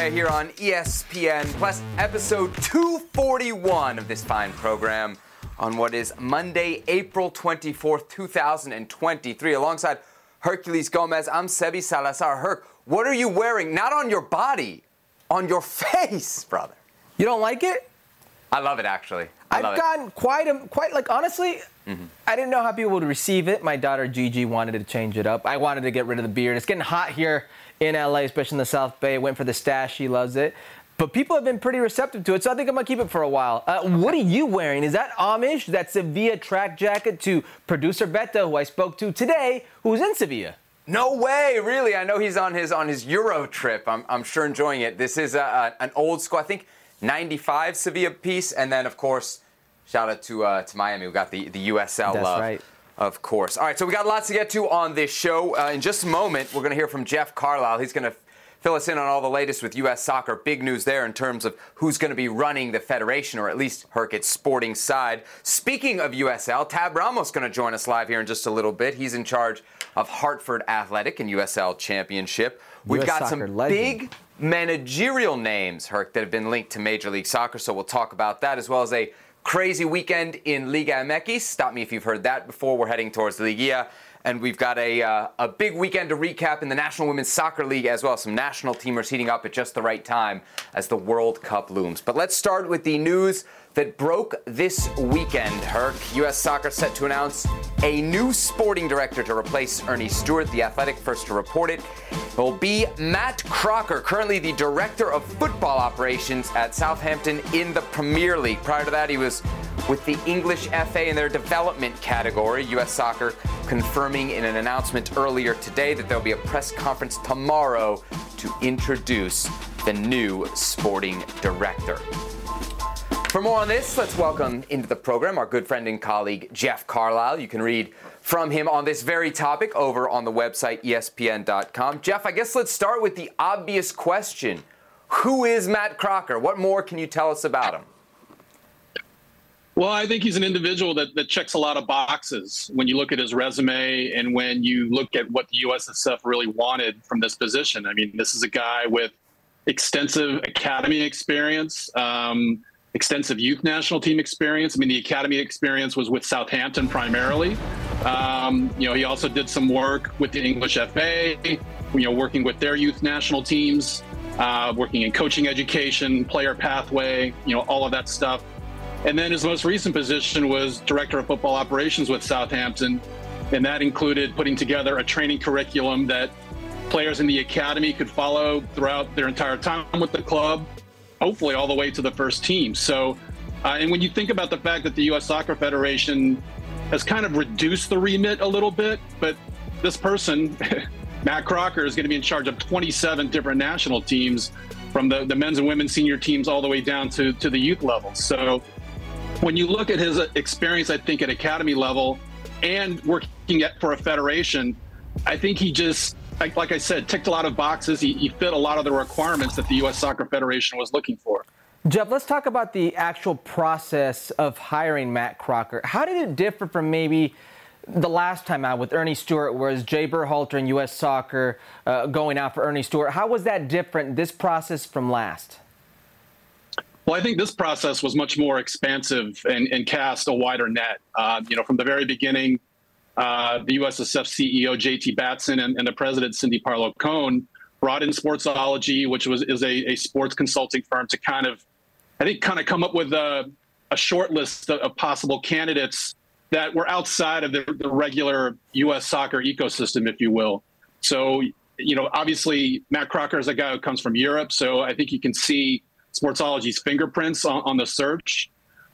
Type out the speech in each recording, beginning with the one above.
underway here on ESPN Plus, episode 241 of this fine program on what is Monday, April 24th, 2023. Alongside Herculez Gomez, I'm Sebi Salazar. Herc, what are you wearing? Not on your body, on your face, brother. You don't like it? I love it, actually. I have gotten it. quite a, quite like honestly, mm-hmm. I didn't know how people would receive it. My daughter Gigi wanted to change it up. I wanted to get rid of the beard. It's getting hot here in LA, especially in the South Bay. Went for the stash. She loves it. But people have been pretty receptive to it, so I think I'm gonna keep it for a while. Uh, what are you wearing? Is that homage, that Sevilla track jacket to producer Beto, who I spoke to today, who's in Sevilla? No way, really. I know he's on his on his Euro trip. I'm, I'm sure enjoying it. This is a, a, an old school, I think, 95 Sevilla piece, and then of course, shout out to uh, to Miami. We got the the USL That's love. right. Of course. All right, so we got lots to get to on this show. Uh, in just a moment, we're going to hear from Jeff Carlisle. He's going to fill us in on all the latest with U.S. soccer. Big news there in terms of who's going to be running the federation, or at least Herc's sporting side. Speaking of USL, Tab Ramos going to join us live here in just a little bit. He's in charge of Hartford Athletic and USL Championship. We've US got some legend. big managerial names, Herc, that have been linked to Major League Soccer, so we'll talk about that as well as a Crazy weekend in Liga MX. Stop me if you've heard that before. We're heading towards Liga. And we've got a, uh, a big weekend to recap in the National Women's Soccer League as well. Some national teamers heating up at just the right time as the World Cup looms. But let's start with the news that broke this weekend, Herc. U.S. Soccer set to announce a new sporting director to replace Earnie Stewart, the athletic first to report it. Will be Matt Crocker, currently the director of football operations at Southampton in the Premier League. Prior to that, he was with the English FA in their development category. U.S. Soccer confirming in an announcement earlier today that there'll be a press conference tomorrow to introduce the new sporting director. For more on this, let's welcome into the program our good friend and colleague, Jeff Carlisle. You can read from him on this very topic over on the website espn.com. Jeff, I guess let's start with the obvious question Who is Matt Crocker? What more can you tell us about him? Well, I think he's an individual that, that checks a lot of boxes when you look at his resume and when you look at what the USSF really wanted from this position. I mean, this is a guy with extensive academy experience. Um, extensive youth national team experience. I mean, the academy experience was with Southampton primarily. Um, you know, he also did some work with the English FA, you know, working with their youth national teams, uh, working in coaching education, player pathway, you know, all of that stuff. And then his most recent position was director of football operations with Southampton. And that included putting together a training curriculum that players in the academy could follow throughout their entire time with the club hopefully all the way to the first team. So, uh, and when you think about the fact that the U.S. Soccer Federation has kind of reduced the remit a little bit, but this person, Matt Crocker, is going to be in charge of 27 different national teams from the, the men's and women's senior teams all the way down to, to the youth level. So when you look at his experience, I think at academy level and working at, for a federation, I think he just like, like I said, ticked a lot of boxes. He, he fit a lot of the requirements that the U.S. Soccer Federation was looking for. Jeff, let's talk about the actual process of hiring Matt Crocker. How did it differ from maybe the last time out with Earnie Stewart, whereas Jay Berhalter and U.S. Soccer uh, going out for Earnie Stewart? How was that different, this process from last? Well, I think this process was much more expansive and, and cast a wider net. Uh, you know, from the very beginning, uh, the USSF CEO JT Batson and, and, the president Cindy Parlow Cone brought in Sportsology, which was is a, a, sports consulting firm, to kind of, I think, kind of come up with a, a short list of, of, possible candidates that were outside of the, the regular U.S. soccer ecosystem, if you will. So, you know, obviously Matt Crocker is a guy who comes from Europe, so I think you can see Sportsology's fingerprints on, on the search.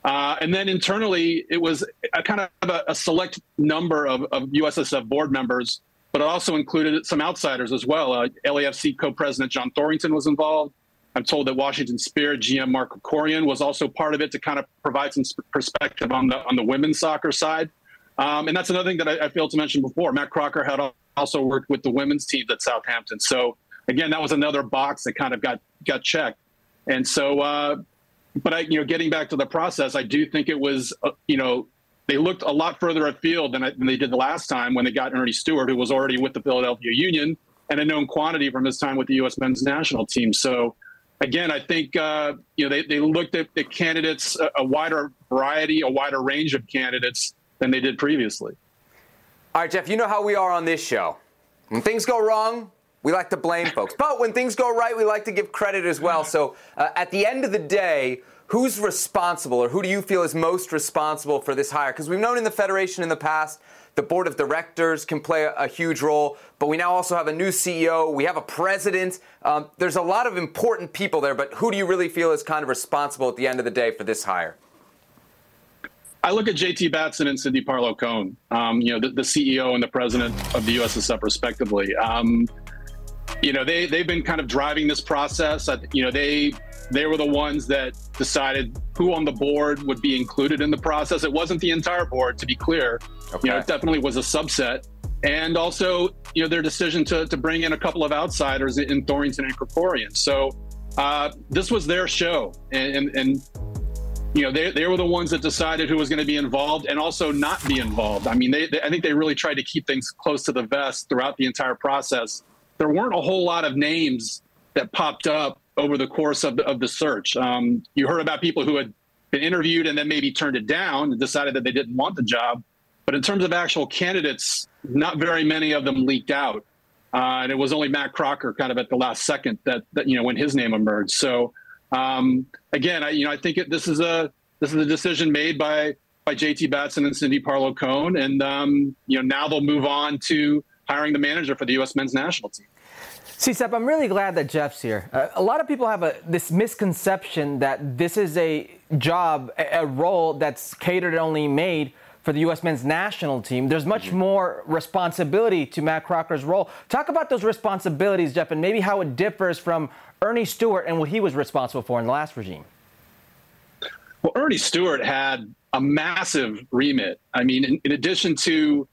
Uh, and then internally, it was a kind of a, a select number of, of, USSF board members, but it also included some outsiders as well. Uh, LAFC co-president John Thorrington was involved. I'm told that Washington Spirit GM Mark Krikorian was also part of it to kind of provide some perspective on the on the women's soccer side. Um, and that's another thing that I, I, failed to mention before. Matt Crocker had also worked with the women's team at Southampton. So again, that was another box that kind of got got checked. And so uh, but I, you know, getting back to the process, I do think it was, uh, you know, they looked a lot further afield than, I, than they did the last time when they got Earnie Stewart, who was already with the Philadelphia Union and a known quantity from his time with the U.S. men's national team. So again, I think uh, you know they, they looked at the candidates a, a wider variety, a wider range of candidates than they did previously. All right, Jeff. You know how we are on this show. When things go wrong, we like to blame folks. But when things go right, we like to give credit as well. So uh, at the end of the day, who's responsible or who do you feel is most responsible for this hire? Because we've known in the Federation in the past, the board of directors can play a, a huge role, but we now also have a new CEO. We have a president. Um, there's a lot of important people there, but who do you really feel is kind of responsible at the end of the day for this hire? I look at JT Batson and Cindy Parlow Cone, um, you know, the, the, CEO and the president of the USSF, respectively. Um, you know, they they've been kind of driving this process. You know, they they were the ones that decided who on the board would be included in the process. It wasn't the entire board, to be clear. Okay. You know, it definitely was a subset. And also, you know, their decision to, to bring in a couple of outsiders in Thorrington and Krikorian. So uh, this was their show. And, and, and, you know, they, they were the ones that decided who was going to be involved and also not be involved. I mean, they, they, I think they really tried to keep things close to the vest throughout the entire process. There weren't a whole lot of names that popped up over the course of the, of the search. Um, you heard about people who had been interviewed and then maybe turned it down and decided that they didn't want the job. But in terms of actual candidates, not very many of them leaked out. Uh, and it was only Matt Crocker kind of at the last second that, that you know, when his name emerged. So um, again, I, you know, I think it, this is a this is a decision made by by JT Batson and Cindy Parlow Cone, and um, you know now they'll move on to hiring the manager for the U.S. men's national team. See, Seb, I'm really glad that Jeff's here. Uh, a lot of people have a, this misconception that this is a job, a, a, role that's catered and only made for the U.S. men's national team. There's much mm-hmm. more responsibility to Matt Crocker's role. Talk about those responsibilities, Jeff, and maybe how it differs from Earnie Stewart and what he was responsible for in the last regime. Well, Earnie Stewart had a massive remit. I mean, in, in addition to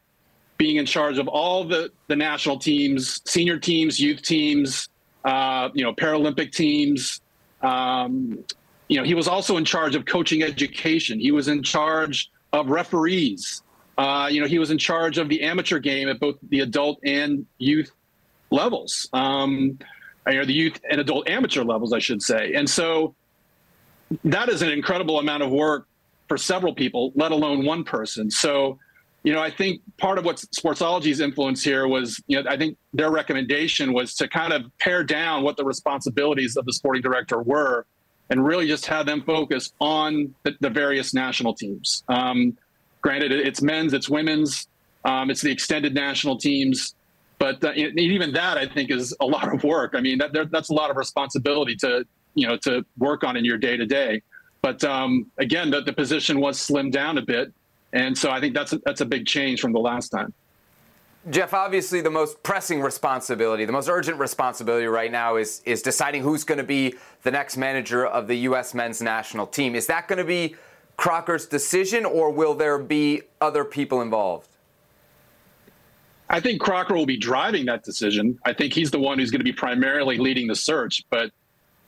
being in charge of all the, the national teams, senior teams, youth teams, uh, you know, Paralympic teams. Um, you know, he was also in charge of coaching education. He was in charge of referees. Uh, you know, he was in charge of the amateur game at both the adult and youth levels, um, or the youth and adult amateur levels, I should say. And so that is an incredible amount of work for several people, let alone one person. So you know, I think part of what Sportsology's influence here was, you know, I think their recommendation was to kind of pare down what the responsibilities of the sporting director were and really just have them focus on the, the various national teams. Um, granted, it's men's, it's women's, um, it's the extended national teams. But uh, even that, I think, is a lot of work. I mean, that, that's a lot of responsibility to, you know, to work on in your day to day. But um, again, the, the position was slimmed down a bit and so I think that's a, that's a big change from the last time. Jeff, obviously the most pressing responsibility, the most urgent responsibility right now is is deciding who's going to be the next manager of the U.S. men's national team. Is that going to be Crocker's decision, or will there be other people involved? I think Crocker will be driving that decision. I think he's the one who's going to be primarily leading the search, but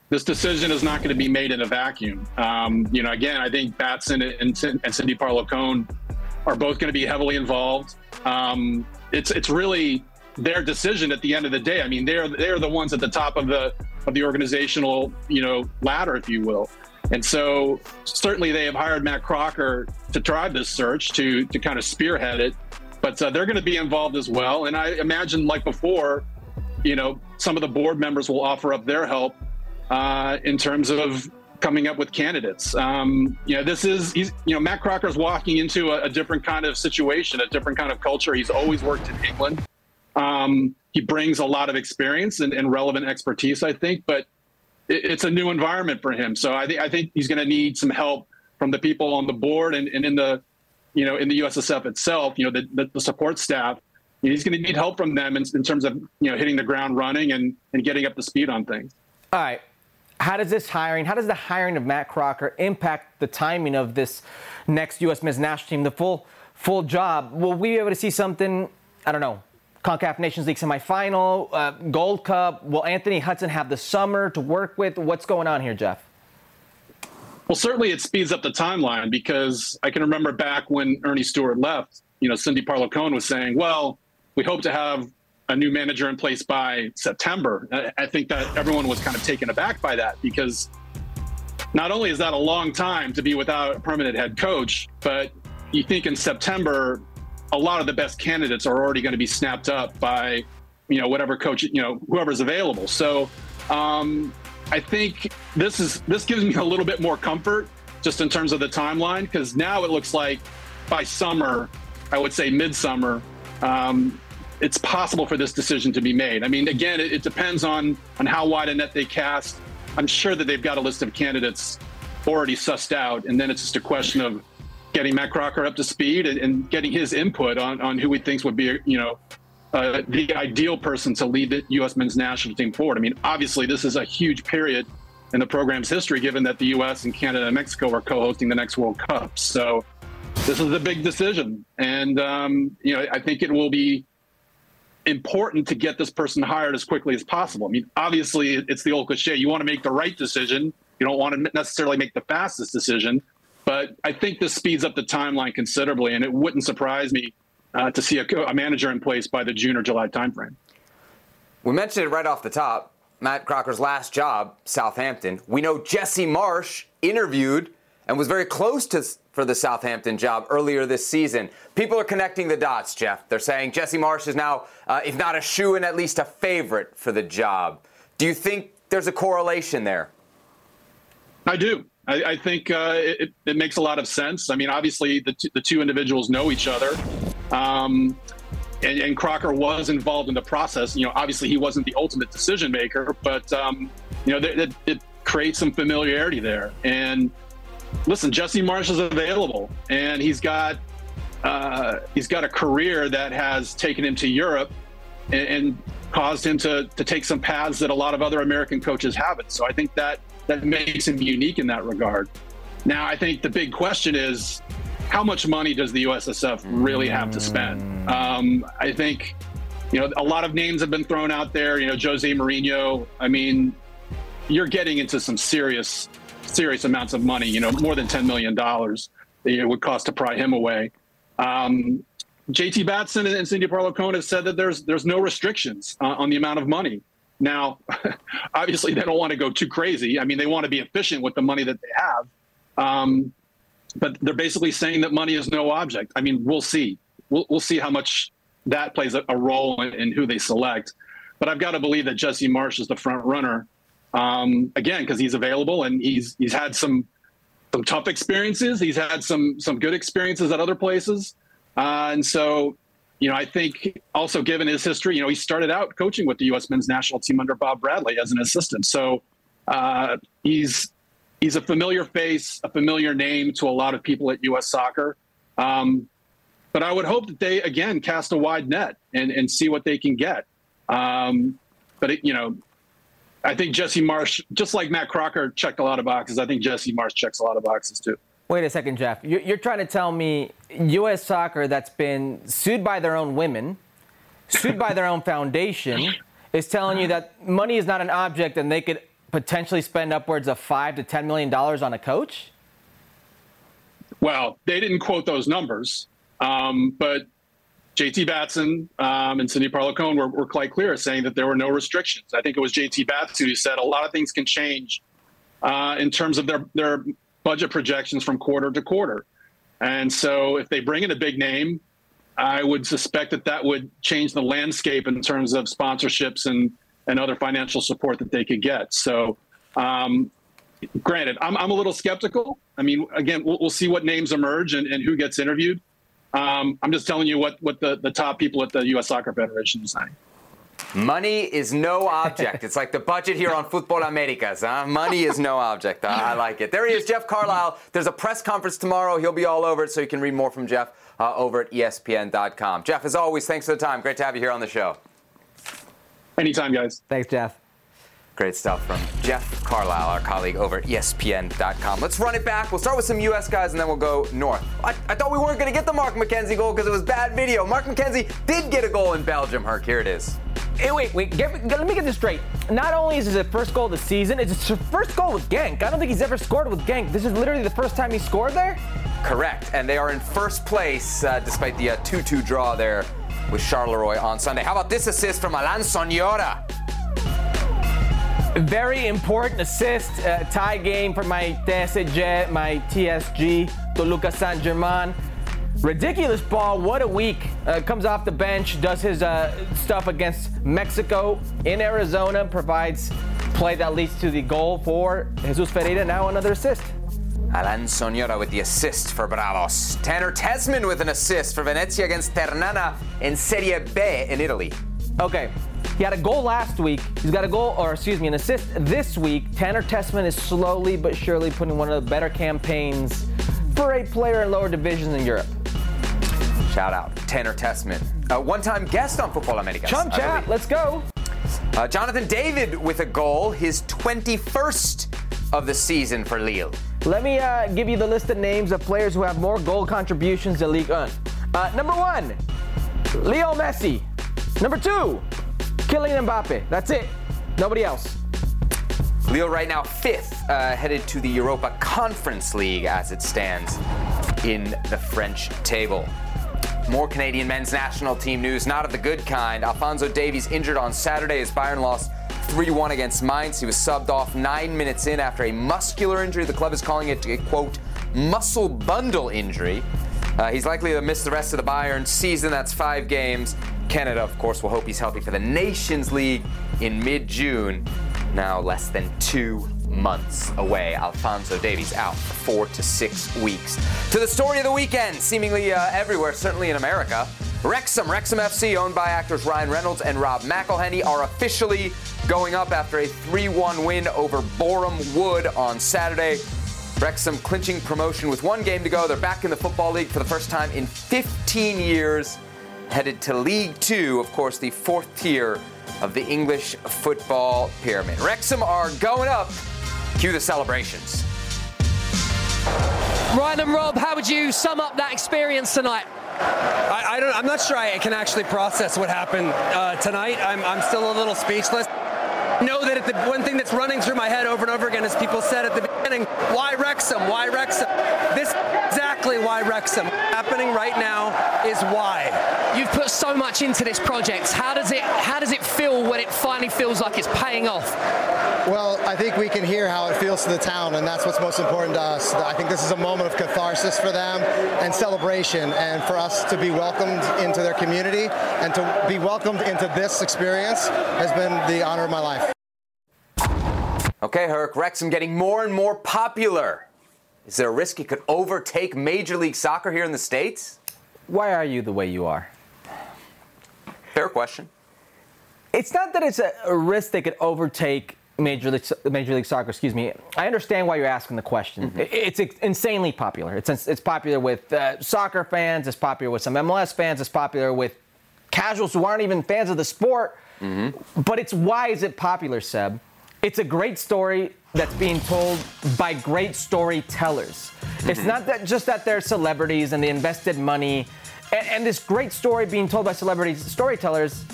this decision is not going to be made in a vacuum. Um, you know, again, I think Batson and, and Cindy Parlow Cone are both going to be heavily involved. Um, it's it's really their decision at the end of the day. I mean, they're they're the ones at the top of the of the organizational you know ladder, if you will. And so certainly they have hired Matt Crocker to drive this search to to kind of spearhead it, but uh, they're going to be involved as well. And I imagine, like before, you know, some of the board members will offer up their help uh, in terms of coming up with candidates. Um, you know, this is you know Matt Crocker's walking into a, a, different kind of situation, a different kind of culture. He's always worked in England. Um, he brings a lot of experience and, and relevant expertise, I think, but it, it's a new environment for him. So I think I think he's going to need some help from the people on the board and, and in the you know in the USSF itself. You know, the, the, the support staff. He's going to need help from them in, in terms of you know hitting the ground running and and getting up to speed on things. All right how does this hiring, how does the hiring of Matt Crocker impact the timing of this next U.S. men's national team, the full full job? Will we be able to see something? I don't know. CONCACAF Nations League semifinal, uh, Gold Cup. Will Anthony Hudson have the summer to work with? What's going on here, Jeff? Well, certainly it speeds up the timeline because I can remember back when Earnie Stewart left. You know, Cindy Parlow Cone was saying, "Well, we hope to have a new manager in place by September. I think that everyone was kind of taken aback by that because not only is that a long time to be without a permanent head coach, but you think in September, a lot of the best candidates are already going to be snapped up by, you know, whatever coach, you know, whoever's available. So um, I think this is this gives me a little bit more comfort just in terms of the timeline because now it looks like by summer, I would say midsummer, um, it's possible for this decision to be made. I mean, again, it, it, depends on on how wide a net they cast. I'm sure that they've got a list of candidates already sussed out, and then it's just a question of getting Matt Crocker up to speed and, and getting his input on on who he thinks would be, you know, uh, the ideal person to lead the U.S. men's national team forward. I mean, obviously, this is a huge period in the program's history, given that the U.S. and Canada and Mexico are co-hosting the next World Cup. So this is a big decision, and um, you know, I think it will be important to get this person hired as quickly as possible. I mean, obviously, it's the old cliche: you want to make the right decision. You don't want to necessarily make the fastest decision, but I think this speeds up the timeline considerably, and it wouldn't surprise me uh, to see a, a manager in place by the June or July timeframe. We mentioned it right off the top. Matt Crocker's last job, Southampton. We know Jesse Marsch interviewed and was very close to for the Southampton job earlier this season. People are connecting the dots, Jeff. They're saying Jesse Marsch is now, uh, if not a shoe in, at least a favorite for the job. Do you think there's a correlation there? I do. I, I think uh, it, it, makes a lot of sense. I mean, obviously, the, t- the two individuals know each other. Um, and, and, Crocker was involved in the process. You know, obviously, he wasn't the ultimate decision maker, but, um, you know, it, it creates some familiarity there. And listen, Jesse Marsch is available, and he's got uh, he's got a career that has taken him to Europe and, and, caused him to to take some paths that a lot of other American coaches haven't. So I think that that makes him unique in that regard. Now, I think the big question is how much money does the USSF really have to spend? Mm. Um, I think you know a lot of names have been thrown out there. You know, Jose Mourinho. I mean, you're getting into some serious serious amounts of money, you know, more than $10 million it would cost to pry him away. Um, JT Batson and Cindy Parlow have said that there's there's no restrictions uh, on the amount of money. Now, obviously, they don't want to go too crazy. I mean, they want to be efficient with the money that they have. Um, but they're basically saying that money is no object. I mean, we'll see. We'll, we'll see how much that plays a, a role in, in, who they select. But I've got to believe that Jesse Marsch is the front runner um, again because he's available and he's he's had some some tough experiences. He's had some some good experiences at other places, uh, and so you know I think also given his history, you know he started out coaching with the U.S. Men's National Team under Bob Bradley as an assistant, so uh, he's he's a familiar face, a familiar name to a lot of people at U.S. Soccer. Um, but I would hope that they again cast a wide net and, and see what they can get. Um, but it, you know, I think Jesse Marsch, just like Matt Crocker checked a lot of boxes, I think Jesse Marsch checks a lot of boxes too. Wait a second, Jeff. You're trying to tell me U.S. soccer that's been sued by their own women, sued by their own foundation, is telling you that money is not an object and they could potentially spend upwards of five to ten million dollars on a coach? Well, they didn't quote those numbers, um, but JT Batson um, and Cindy Parlow were, were, quite clear, saying that there were no restrictions. I think it was JT Batson who said a lot of things can change uh, in terms of their their budget projections from quarter to quarter. And so, if they bring in a big name, I would suspect that that would change the landscape in terms of sponsorships and and other financial support that they could get. So, um, granted, I'm, I'm a little skeptical. I mean, again, we'll, we'll see what names emerge and, and who gets interviewed. Um, I'm just telling you what, what the, the top people at the U.S. Soccer Federation are saying. Money is no object. it's like the budget here on Futbol Americas. Huh? Money is no object. I like it. There he is, Jeff Carlisle. There's a press conference tomorrow. He'll be all over it, so you can read more from Jeff uh, over at ESPN.com. Jeff, as always, thanks for the time. Great to have you here on the show. Anytime, guys. Thanks, Jeff. Great stuff from Jeff Carlisle, our colleague over at ESPN.com. Let's run it back. We'll start with some U.S. guys and then we'll go north. I, I thought we weren't going to get the Mark McKenzie goal because it was bad video. Mark McKenzie did get a goal in Belgium, Herc. Here it is. Hey, wait, wait. Get, get, let me get this straight. Not only is this his first goal of the season, it's his first goal with Genk. I don't think he's ever scored with Genk. This is literally the first time he scored there? Correct. And they are in first place uh, despite the 2 uh, 2 draw there with Charleroi on Sunday. How about this assist from Alan Sonora? Very important assist, uh, tie game for my TSG, my TSG, Toluca Saint Germain. Ridiculous ball. What a week. Uh, comes off the bench, does his uh, stuff against Mexico in Arizona, provides play that leads to the goal for Jesus Ferreira. Now another assist. Alan Sonora with the assist for Bravos. Tanner Tessmann with an assist for Venezia against Ternana in Serie B in Italy. Okay, he had a goal last week. He's got a goal, or excuse me, an assist this week. Tanner Tessmann is slowly but surely putting one of the better campaigns for a player in lower divisions in Europe. Shout out, Tanner Tessmann, a one-time guest on Futbol Americas. Chum chat, let's go. Uh, Jonathan David with a goal, his 21st of the season for Lille. Let me uh, give you the list of names of players who have more goal contributions to Ligue 1. Uh, number one, Leo Messi. Number two, Kylian Mbappe. That's it. Nobody else. Lille right now fifth, uh, headed to the Europa Conference League as it stands in the French table. More Canadian men's national team news, not of the good kind. Alfonso Davies injured on Saturday as Bayern lost 3 1 against Mainz. He was subbed off nine minutes in after a muscular injury. The club is calling it a quote, muscle bundle injury. Uh, he's likely to miss the rest of the Bayern season. That's five games. Canada, of course, will hope he's healthy for the Nations League in mid June. Now less than two months away. Alfonso Davies out for four to six weeks. To the story of the weekend, seemingly uh, everywhere, certainly in America. Wrexham, Wrexham FC, owned by actors Ryan Reynolds and Rob McElhenney, are officially going up after a 3 1 win over Boreham Wood on Saturday. Wrexham clinching promotion with one game to go. They're back in the Football League for the first time in 15 years, headed to League Two, of course, the fourth tier of the English football pyramid. Wrexham are going up. Cue the celebrations. Ryan and Rob, how would you sum up that experience tonight? I, I don't. I'm not sure I can actually process what happened uh, tonight. I'm, I'm still a little speechless. Know that the one thing that's running through my head over and over again is people said at the beginning, "Why Wrexham? Why Wrexham?" This is exactly why Wrexham. Happening right now is why. You've put so much into this project. How does it how does it feel when it finally feels like it's paying off? Well, I think we can hear how it feels to the town, and that's what's most important to us. I think this is a moment of catharsis for them and celebration, and for us to be welcomed into their community and to be welcomed into this experience has been the honor of my life. Okay, Herc, Wrexham getting more and more popular. Is there a risk it could overtake Major League Soccer here in the States? Why are you the way you are? Fair question. It's not that it's a, risk that could overtake Major League, Major League Soccer, excuse me. I understand why you're asking the question. Mm-hmm. It's insanely popular. It's, it's popular with uh, soccer fans, it's popular with some MLS fans, it's popular with casuals who aren't even fans of the sport. Mm-hmm. But it's why is it popular, Seb? It's a great story that's being told by great storytellers. It's Mm-hmm. not that just that they're celebrities and they invested money, and, and this great story being told by celebrities, storytellers.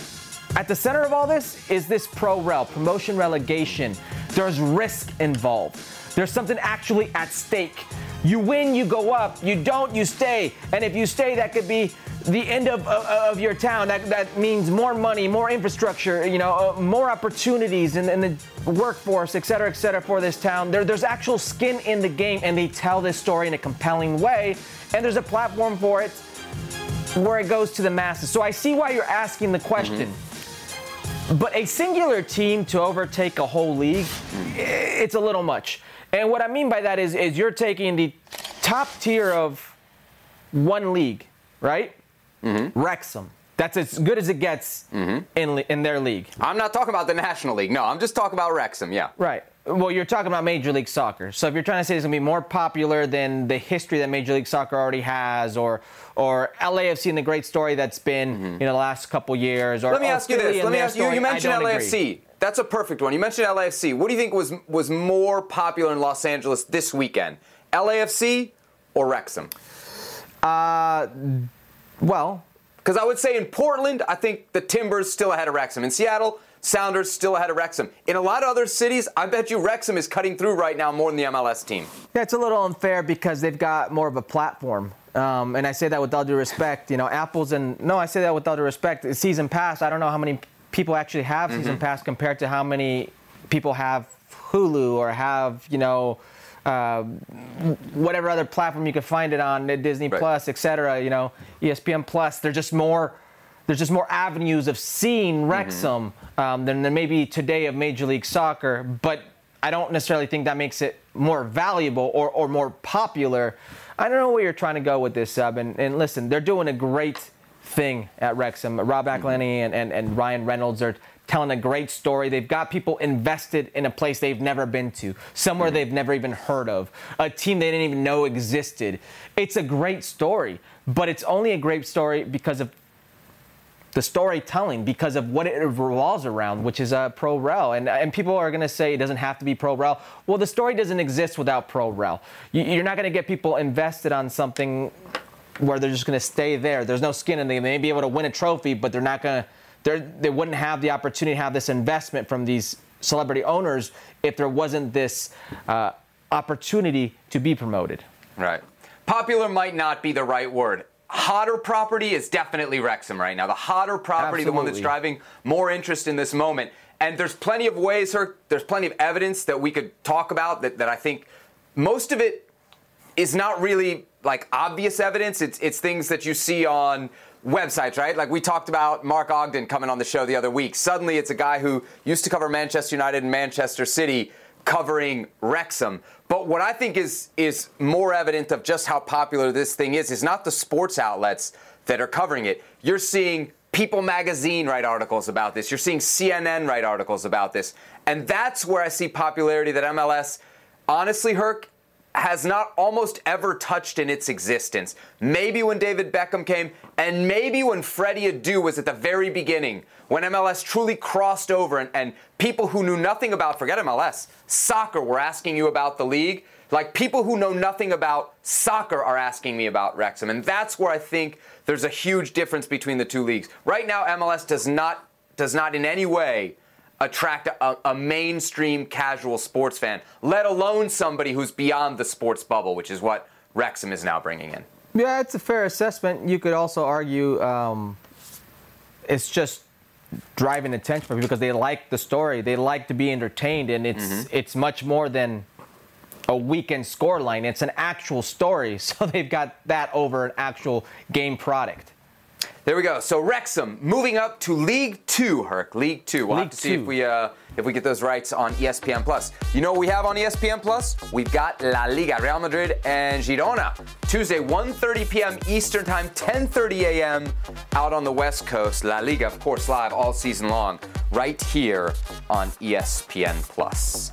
At the center of all this is this pro rel, promotion relegation. There's risk involved. There's something actually at stake. You win, you go up. You don't, you stay. And if you stay, that could be the end of, of, of your town. That, that means more money, more infrastructure, you know, uh, more opportunities in, in the workforce, et cetera, et cetera, for this town. There, there's actual skin in the game, and they tell this story in a compelling way. And there's a platform for it where it goes to the masses. So I see why you're asking the question. Mm-hmm. But a singular team to overtake a whole league, it's a little much. And what I mean by that is, is you're taking the top tier of one league, right? Mm-hmm. Wrexham. That's as good as it gets mm-hmm. in, in their league. I'm not talking about the National League. No, I'm just talking about Wrexham, yeah. Right. Well, you're talking about Major League Soccer. So if you're trying to say it's going to be more popular than the history that Major League Soccer already has, or or LAFC and the great story that's been you know the last couple years, or Mm-hmm. Let me ask you this. Let me ask you. story, You mentioned don't agree. LAFC. That's a perfect one. You mentioned LAFC. What do you think was was more popular in Los Angeles this weekend? LAFC or Wrexham? Uh, Well, Because I would say in Portland, I think the Timbers still ahead of Wrexham. In Seattle, Sounders still ahead of Wrexham. In a lot of other cities, I bet you Wrexham is cutting through right now more than the MLS team. Yeah, it's a little unfair because they've got more of a platform. Um, and I say that with all due respect. You know, apples and no, I say that with all due respect. Season pass. I don't know how many people actually have mm-hmm. season pass compared to how many people have Hulu or have you know. Uh, whatever other platform you can find it on, Disney right. Plus, etc. You know, ESPN Plus. They're just more there's just more avenues of seeing Wrexham mm-hmm. um, than, than maybe today of Major League Soccer. But I don't necessarily think that makes it more valuable or, or more popular. I don't know where you're trying to go with this sub. And, and listen, they're doing a great thing at Wrexham. Rob mm-hmm. and, and, and Ryan Reynolds are telling a great story. They've got people invested in a place they've never been to, somewhere mm-hmm. they've never even heard of, a team they didn't even know existed. It's a great story, but it's only a great story because of the storytelling because of what it revolves around, which is uh, pro rel. And, and people are going to say it doesn't have to be pro rel. Well, the story doesn't exist without pro rel. You, you're not going to get people invested on something where they're just going to stay there. There's no skin in them. They may be able to win a trophy, but they're not going to. They wouldn't have the opportunity to have this investment from these celebrity owners if there wasn't this uh, opportunity to be promoted. Right. Popular might not be the right word hotter property is definitely Wrexham right now. The hotter property, Absolutely. the one that's driving more interest in this moment. And there's plenty of ways, sir, there's plenty of evidence that we could talk about that, that I think most of it is not really like obvious evidence. It's, it's things that you see on websites, right? Like we talked about Mark Ogden coming on the show the other week. Suddenly it's a guy who used to cover Manchester United and Manchester City covering Wrexham. But what I think is is more evident of just how popular this thing is is not the sports outlets that are covering it. You're seeing People Magazine write articles about this. You're seeing CNN write articles about this. And that's where I see popularity that MLS, honestly, Herc, has not almost ever touched in its existence. Maybe when David Beckham came, and maybe when Freddie Adu was at the very beginning, when MLS truly crossed over and, and people who knew nothing about, forget MLS, soccer were asking you about the league. Like people who know nothing about soccer are asking me about Wrexham. And that's where I think there's a huge difference between the two leagues. Right now, MLS does not does not in any way attract a, a, mainstream casual sports fan, let alone somebody who's beyond the sports bubble, which is what Wrexham is now bringing in. Yeah, it's a fair assessment. You could also argue um, it's just driving attention for people because they like the story, they like to be entertained, and it's mm-hmm. it's much more than a weekend scoreline. It's an actual story, so they've got that over an actual game product. There we go. So Wrexham moving up to League Two, Herc. League Two. We'll League have to see two. if we uh, if we get those rights on ESPN Plus. You know what we have on ESPN Plus? We've got La Liga, Real Madrid and Girona. Tuesday, 1:30 p.m. Eastern Time, 10:30 a.m. out on the West Coast. La Liga, of course, live all season long, right here on ESPN Plus.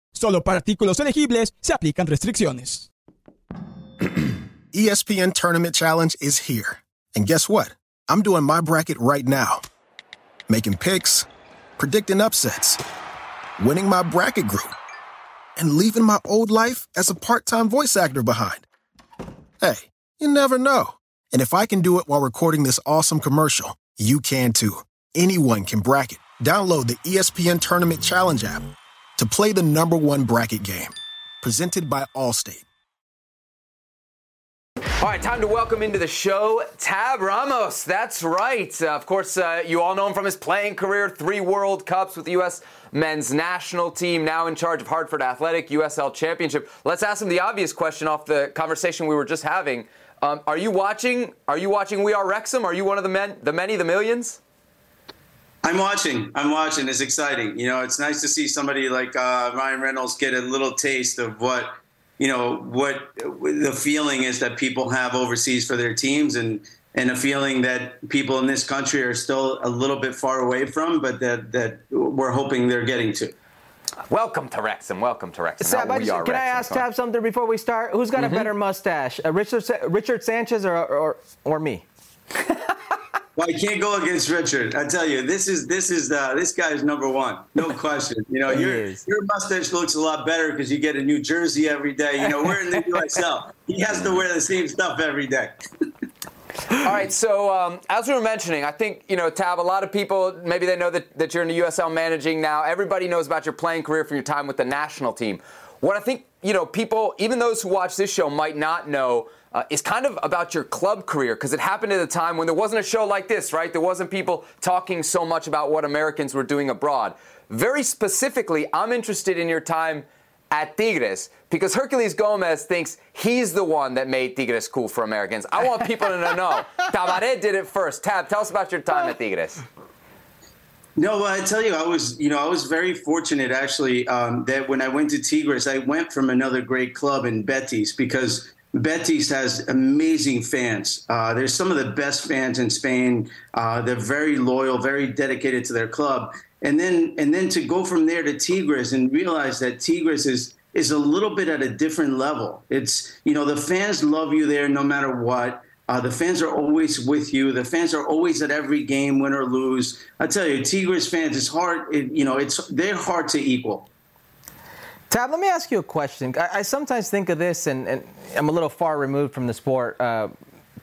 Solo para artículos elegibles se aplican restricciones. ESPN Tournament Challenge is here. And guess what? I'm doing my bracket right now. Making picks, predicting upsets, winning my bracket group, and leaving my old life as a part time voice actor behind. Hey, you never know. And if I can do it while recording this awesome commercial, you can too. Anyone can bracket. Download the ESPN Tournament Challenge app to play the number one bracket game. Presented by Allstate. All right, time to welcome into the show Tab Ramos. That's right. Uh, of course, uh, you all know him from his playing career, three World Cups with the U.S. men's national team, now in charge of Hartford Athletic, USL Championship. Let's ask him the obvious question off the conversation we were just having. Um, are you watching? Are you watching We Are Wrexham? Are you one of the men, the many, the millions? I'm watching. I'm watching. It's exciting. You know, it's nice to see somebody like uh, Ryan Reynolds get a little taste of what you know what the feeling is that people have overseas for their teams, and and a feeling that people in this country are still a little bit far away from, but that that we're hoping they're getting to. Welcome to Wrexham. Welcome to Wrexham. Seb, I just, can Wrexham, I ask Tab something before we start? Who's got mm-hmm. a better mustache, uh, Richard Richard Sanchez or or, or me? Well, I can't go against Richard. I tell you, this is this is uh, this guy's number one, no question. You know, your your mustache looks a lot better because you get a new jersey every day. You know, we're in the USL. He has to wear the same stuff every day. All right, so um, as we were mentioning, I think, you know, Tab, a lot of people, maybe they know that, that you're in the USL managing now. Everybody knows about your playing career from your time with the national team. What I think, you know, people, even those who watch this show, might not know uh, is kind of about your club career because it happened at a time when there wasn't a show like this, right? There wasn't people talking so much about what Americans were doing abroad. Very specifically, I'm interested in your time at Tigres because Herculez Gomez thinks he's the one that made Tigres cool for Americans. I want people to know. Tabaret did it first. Tab, tell us about your time at Tigres. No, well, I tell you, I was, you know, I was very fortunate actually um, that when I went to Tigres, I went from another great club in Betis because Betis has amazing fans. Uh, there's some of the best fans in Spain. Uh, they're very loyal, very dedicated to their club. And then, and then to go from there to Tigres and realize that Tigres is is a little bit at a different level. It's you know the fans love you there no matter what. Uh, the fans are always with you. The fans are always at every game, win or lose. I tell you, Tigres fans, it's hard. It, you know, it's they're hard to equal. Tab, let me ask you a question. I, I sometimes think of this, and, and, I'm a little far removed from the sport, uh,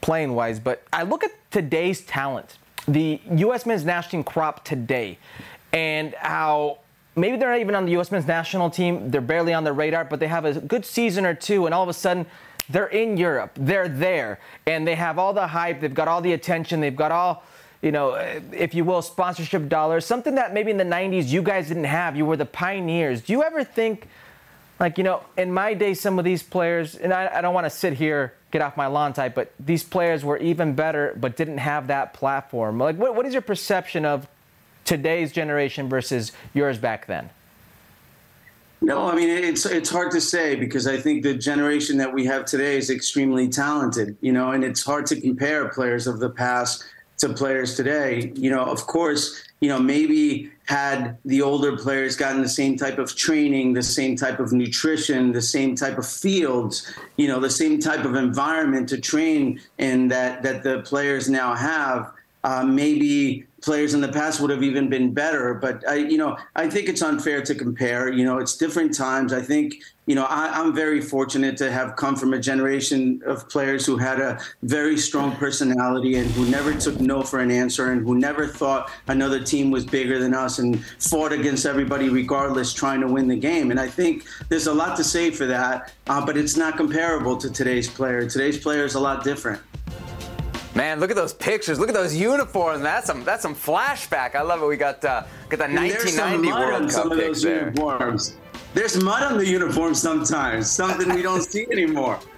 playing wise, but I look at today's talent, the U.S. men's national team crop today, and how maybe they're not even on the U.S. men's national team, they're barely on the radar, but they have a good season or two, and all of a sudden, they're in Europe, they're there, and they have all the hype, they've got all the attention, they've got all you know, eh, if you will, sponsorship dollars, something that maybe in the 90s you guys didn't have. You were the pioneers. Do you ever think, like, you know, in my day, some of these players, and I, I don't want to sit here, get off my lawn type, but these players were even better but didn't have that platform. Like, what, what is your perception of today's generation versus yours back then? No, I mean it's it's hard to say because I think the generation that we have today is extremely talented, you know, and it's hard to compare players of the past to players today. You know, of course, you know, maybe had the older players gotten the same type of training, the same type of nutrition, the same type of fields, you know, the same type of environment to train in that that the players now have, uh, maybe players in the past would have even been better. But I, you know, I think it's unfair to compare. You know, it's different times. I think, you know, I, am very fortunate to have come from a generation of players who had a very strong personality and who never took no for an answer and who never thought another team was bigger than us and fought against everybody regardless, trying to win the game. And I think there's a lot to say for that, uh, but it's not comparable to today's player. Today's player is a lot different. Man, look at those pictures. Look at those uniforms. That's some that's some flashback. I love it. We got uh, got the 1990 World Cup pics there. Uniforms. There's mud on the uniform sometimes, something we don't see anymore.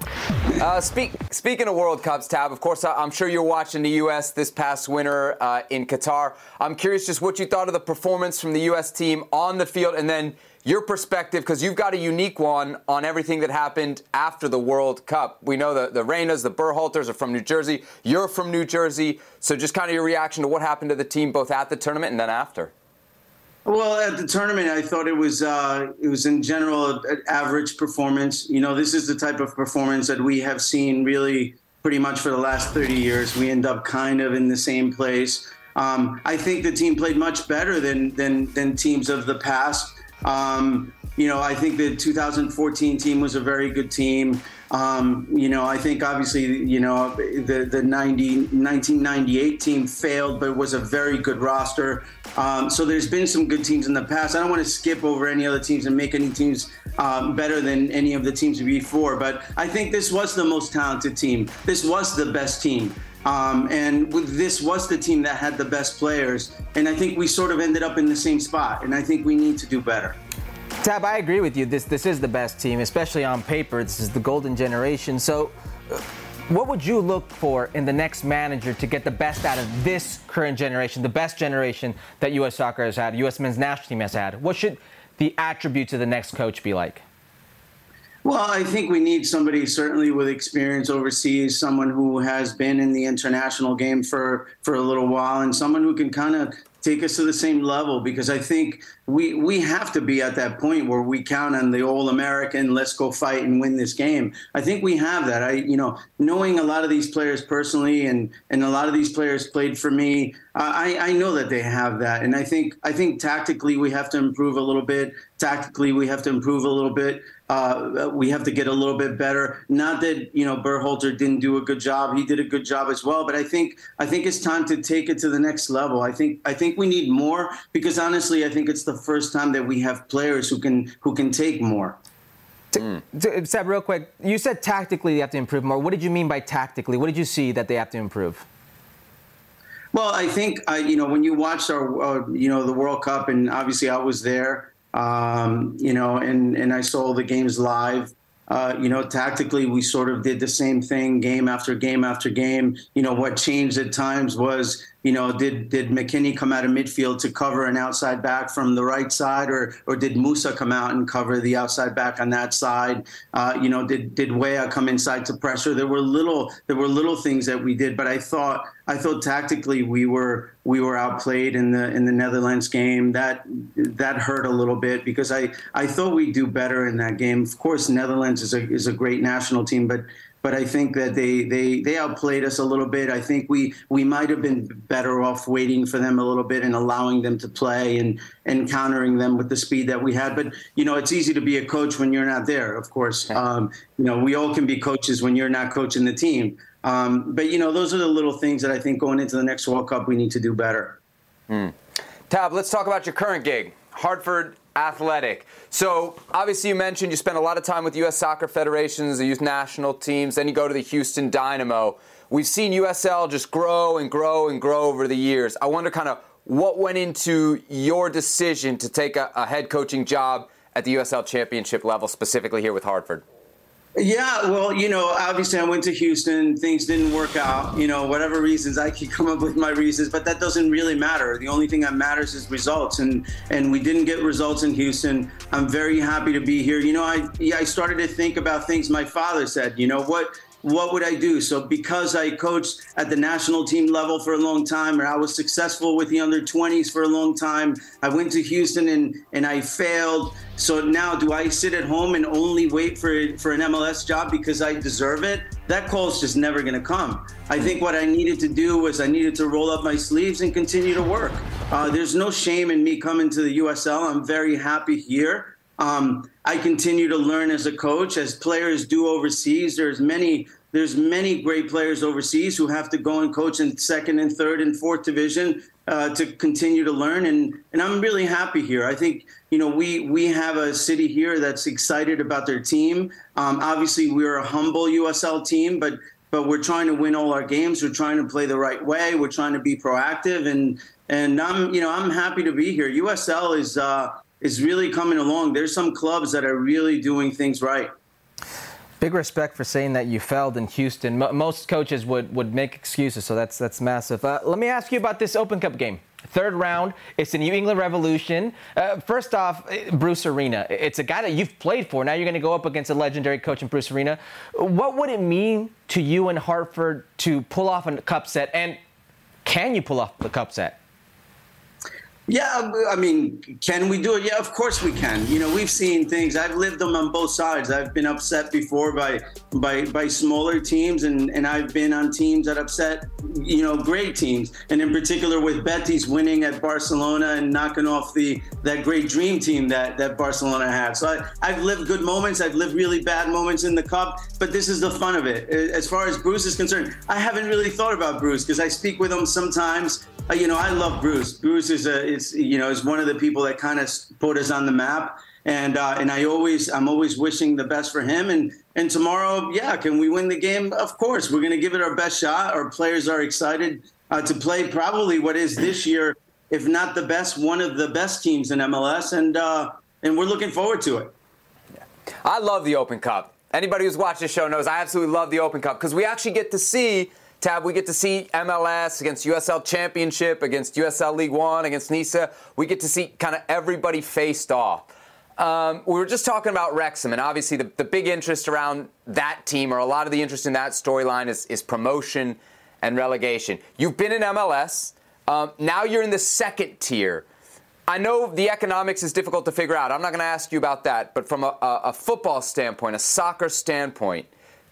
Uh, speak, speaking of World Cups, Tab, of course, I'm sure you're watching the U.S. this past winter uh, in Qatar. I'm curious just what you thought of the performance from the U.S. team on the field, and then your perspective, because you've got a unique one on everything that happened after the World Cup. We know the, the Reynas, the Berhalters are from New Jersey. You're from New Jersey. So just kind of your reaction to what happened to the team both at the tournament and then after. Well, at the tournament, I thought it was uh, it was in general an average performance. You know, this is the type of performance that we have seen really pretty much for the last 30 years. We end up kind of in the same place. Um, I think the team played much better than than than teams of the past. Um, you know, I think the 2014 team was a very good team. Um, you know, I think obviously, you know, the the 90, 1998 team failed, but it was a very good roster. Um, so there's been some good teams in the past. I don't want to skip over any other teams and make any teams um, better than any of the teams before, but I think this was the most talented team. This was the best team. Um, and this was the team that had the best players. And I think we sort of ended up in the same spot. And I think we need to do better. Tab, I agree with you. This this is the best team, especially on paper. This is the golden generation. So, uh, what would you look for in the next manager to get the best out of this current generation, the best generation that U.S. soccer has had, U.S. men's national team has had? What should the attributes of the next coach be like? Well, I think we need somebody certainly with experience overseas, someone who has been in the international game for for a little while, and someone who can kind of take us to the same level because I think we we have to be at that point where we count on the all American let's go fight and win this game. I think we have that. I you know knowing a lot of these players personally and and a lot of these players played for me. I I know that they have that, and I think I think tactically we have to improve a little bit. Tactically we have to improve a little bit. Uh, we have to get a little bit better. Not that you know Berhalter didn't do a good job; he did a good job as well. But I think I think it's time to take it to the next level. I think I think we need more because honestly, I think it's the first time that we have players who can who can take more. Mm. Seb, real quick, you said tactically they have to improve more. What did you mean by tactically? What did you see that they have to improve? Well, I think uh, you know when you watched our uh, you know the World Cup, and obviously I was there um, you know, and, and I saw the games live. Uh, you know, tactically, we sort of did the same thing game after game after game. You know, what changed at times was you know, did did McKennie come out of midfield to cover an outside back from the right side, or or did Musah come out and cover the outside back on that side? Uh, you know, did did Weah come inside to pressure? There were little there were little things that we did, but I thought I thought tactically we were we were outplayed in the in the Netherlands game. That that hurt a little bit because I I thought we'd do better in that game. Of course, Netherlands is a is a great national team, but but I think that they, they, they outplayed us a little bit. I think we, we might have been better off waiting for them a little bit and allowing them to play and, and countering them with the speed that we had. But, you know, it's easy to be a coach when you're not there, of course. Um, you know, we all can be coaches when you're not coaching the team. Um, but, you know, those are the little things that I think going into the next World Cup we need to do better. Hmm. Tab, let's talk about your current gig. Hartford Athletic. So obviously you mentioned you spent a lot of time with U.S. Soccer Federations, the youth national teams. Then you go to the Houston Dynamo. We've seen USL just grow and grow and grow over the years. I wonder kind of what went into your decision to take a, a head coaching job at the USL Championship level, specifically here with Hartford. Yeah, well, you know, obviously I went to Houston. Things didn't work out. You know, whatever reasons I could come up with my reasons, but that doesn't really matter. The only thing that matters is results, and and we didn't get results in Houston. I'm very happy to be here. You know, I I started to think about things my father said. You know, what what would I do? So because I coached at the national team level for a long time, or I was successful with the under 20s for a long time, I went to Houston and and I failed. So now do I sit at home and only wait for for an MLS job because I deserve it? That call's just never going to come. I think what I needed to do was I needed to roll up my sleeves and continue to work. Uh, there's no shame in me coming to the USL. I'm very happy here. Um, I continue to learn as a coach, as players do overseas. There's many there's many great players overseas who have to go and coach in second and third and fourth division uh, to continue to learn. And and I'm really happy here. I think you know we we have a city here that's excited about their team. Um, obviously, we're a humble USL team, but but we're trying to win all our games. We're trying to play the right way. We're trying to be proactive, and and I'm you know I'm happy to be here. USL is uh, is really coming along. There's some clubs that are really doing things right. Big respect for saying that you failed in Houston. most coaches would, would make excuses, so that's that's massive. Uh, let me ask you about this Open Cup game. Third round, it's the New England Revolution. Uh, first off, Bruce Arena. It's a guy that you've played for. Now you're going to go up against a legendary coach in Bruce Arena. What would it mean to you and Hartford to pull off a cup set? And can you pull off the cup set? Yeah, I mean, can we do it? Yeah, of course we can. You know, we've seen things. I've lived them on both sides. I've been upset before by by by smaller teams, and and I've been on teams that upset, you know, great teams. And in particular, with Betis winning at Barcelona and knocking off the that great dream team that that Barcelona had. So I, I've lived good moments. I've lived really bad moments in the cup. But this is the fun of it. As far as Bruce is concerned, I haven't really thought about Bruce because I speak with him sometimes. Uh, you know, I love Bruce. Bruce is a is you know is one of the people that kind of put us on the map. And uh, and I always I'm always wishing the best for him. And and tomorrow, yeah, can we win the game? Of course, we're going to give it our best shot. Our players are excited uh, to play probably what is this year, if not the best, one of the best teams in MLS. And uh, and we're looking forward to it. I love the Open Cup. Anybody who's watched this show knows I absolutely love the Open Cup because we actually get to see Tab, we get to see MLS against USL Championship, against USL League One, against NISA. We get to see kind of everybody faced off. Um, we were just talking about Wrexham, and obviously the, the big interest around that team, or a lot of the interest in that storyline, is, is promotion and relegation. You've been in MLS. Um, now you're in the second tier. I know the economics is difficult to figure out. I'm not going to ask you about that. But from a, a, a football standpoint, a soccer standpoint,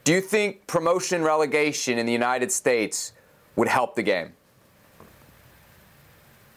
do you think promotion relegation in the United States would help the game?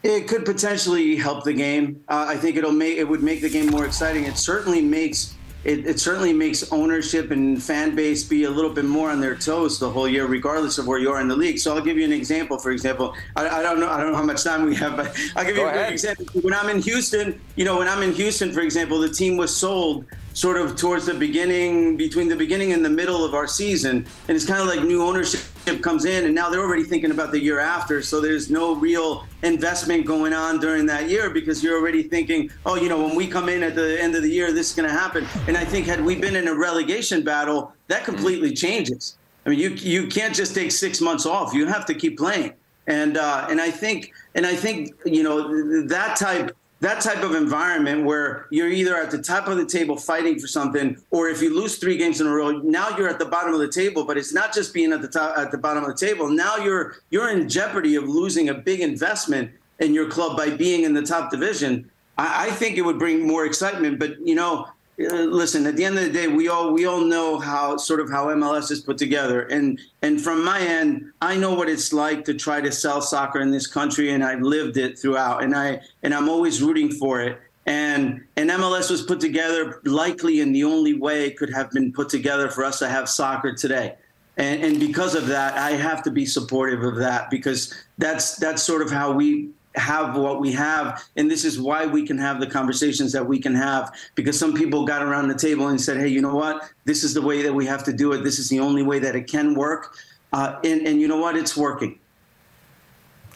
It could potentially help the game. Uh, I think it'll make it would make the game more exciting. It certainly makes it, it, certainly makes ownership and fan base be a little bit more on their toes the whole year, regardless of where you are in the league. So I'll give you an example. For example, I, I don't know I don't know how much time we have, but I'll give Go you a good example. When I'm in Houston, you know, when I'm in Houston, for example, the team was sold sort of towards the beginning, between the beginning and the middle of our season. And it's kind of like new ownership comes in, and now they're already thinking about the year after. So there's no real investment going on during that year because you're already thinking, oh, you know, when we come in at the end of the year, this is going to happen. And I think had we been in a relegation battle, that completely changes. I mean, you you can't just take six months off. You have to keep playing. And uh, and I think and I think you know that type that type of environment where you're either at the top of the table fighting for something, or if you lose three games in a row, now you're at the bottom of the table. But it's not just being at the top at the bottom of the table. Now you're you're in jeopardy of losing a big investment in your club by being in the top division. I, I think it would bring more excitement. But you know, Uh, listen, at the end of the day, we all we all know how sort of how MLS is put together, and and from my end, I know what it's like to try to sell soccer in this country, and I've lived it throughout, and I and I'm always rooting for it. And and MLS was put together likely in the only way it could have been put together for us to have soccer today. And, and because of that, I have to be supportive of that because that's that's sort of how we have what we have and this is why we can have the conversations that we can have because some people got around the table and said hey you know what? This is the way that we have to do it. This is the only way that it can work. Uh, and, and you know what? It's working.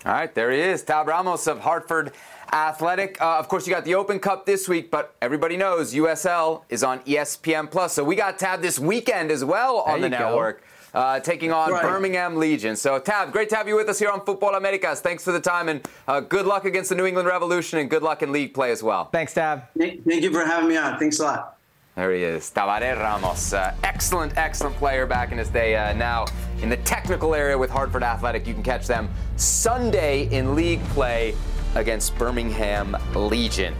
All right there he is tab ramos of hartford athletic. Uh, of course you got the open cup this week but everybody knows usl is on espn plus so we got tab this weekend as well on the network go uh, taking on right. Birmingham Legion. So, Tab, great to have you with us here on Futbol Americas. Thanks for the time and uh, good luck against the New England Revolution and good luck in league play as well. Thanks, Tab. Thank you for having me on. Thanks a lot. There he is, Tabaré Ramos. Uh, excellent, excellent player back in his day. Uh, now in the technical area with Hartford Athletic. You can catch them Sunday in league play against Birmingham Legion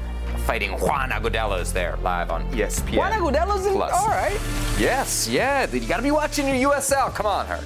fighting Juan Agudelos there live on ESPN. Juan Agudelos, in, all right. Yes, yeah. You got to be watching your USL. Come on, her.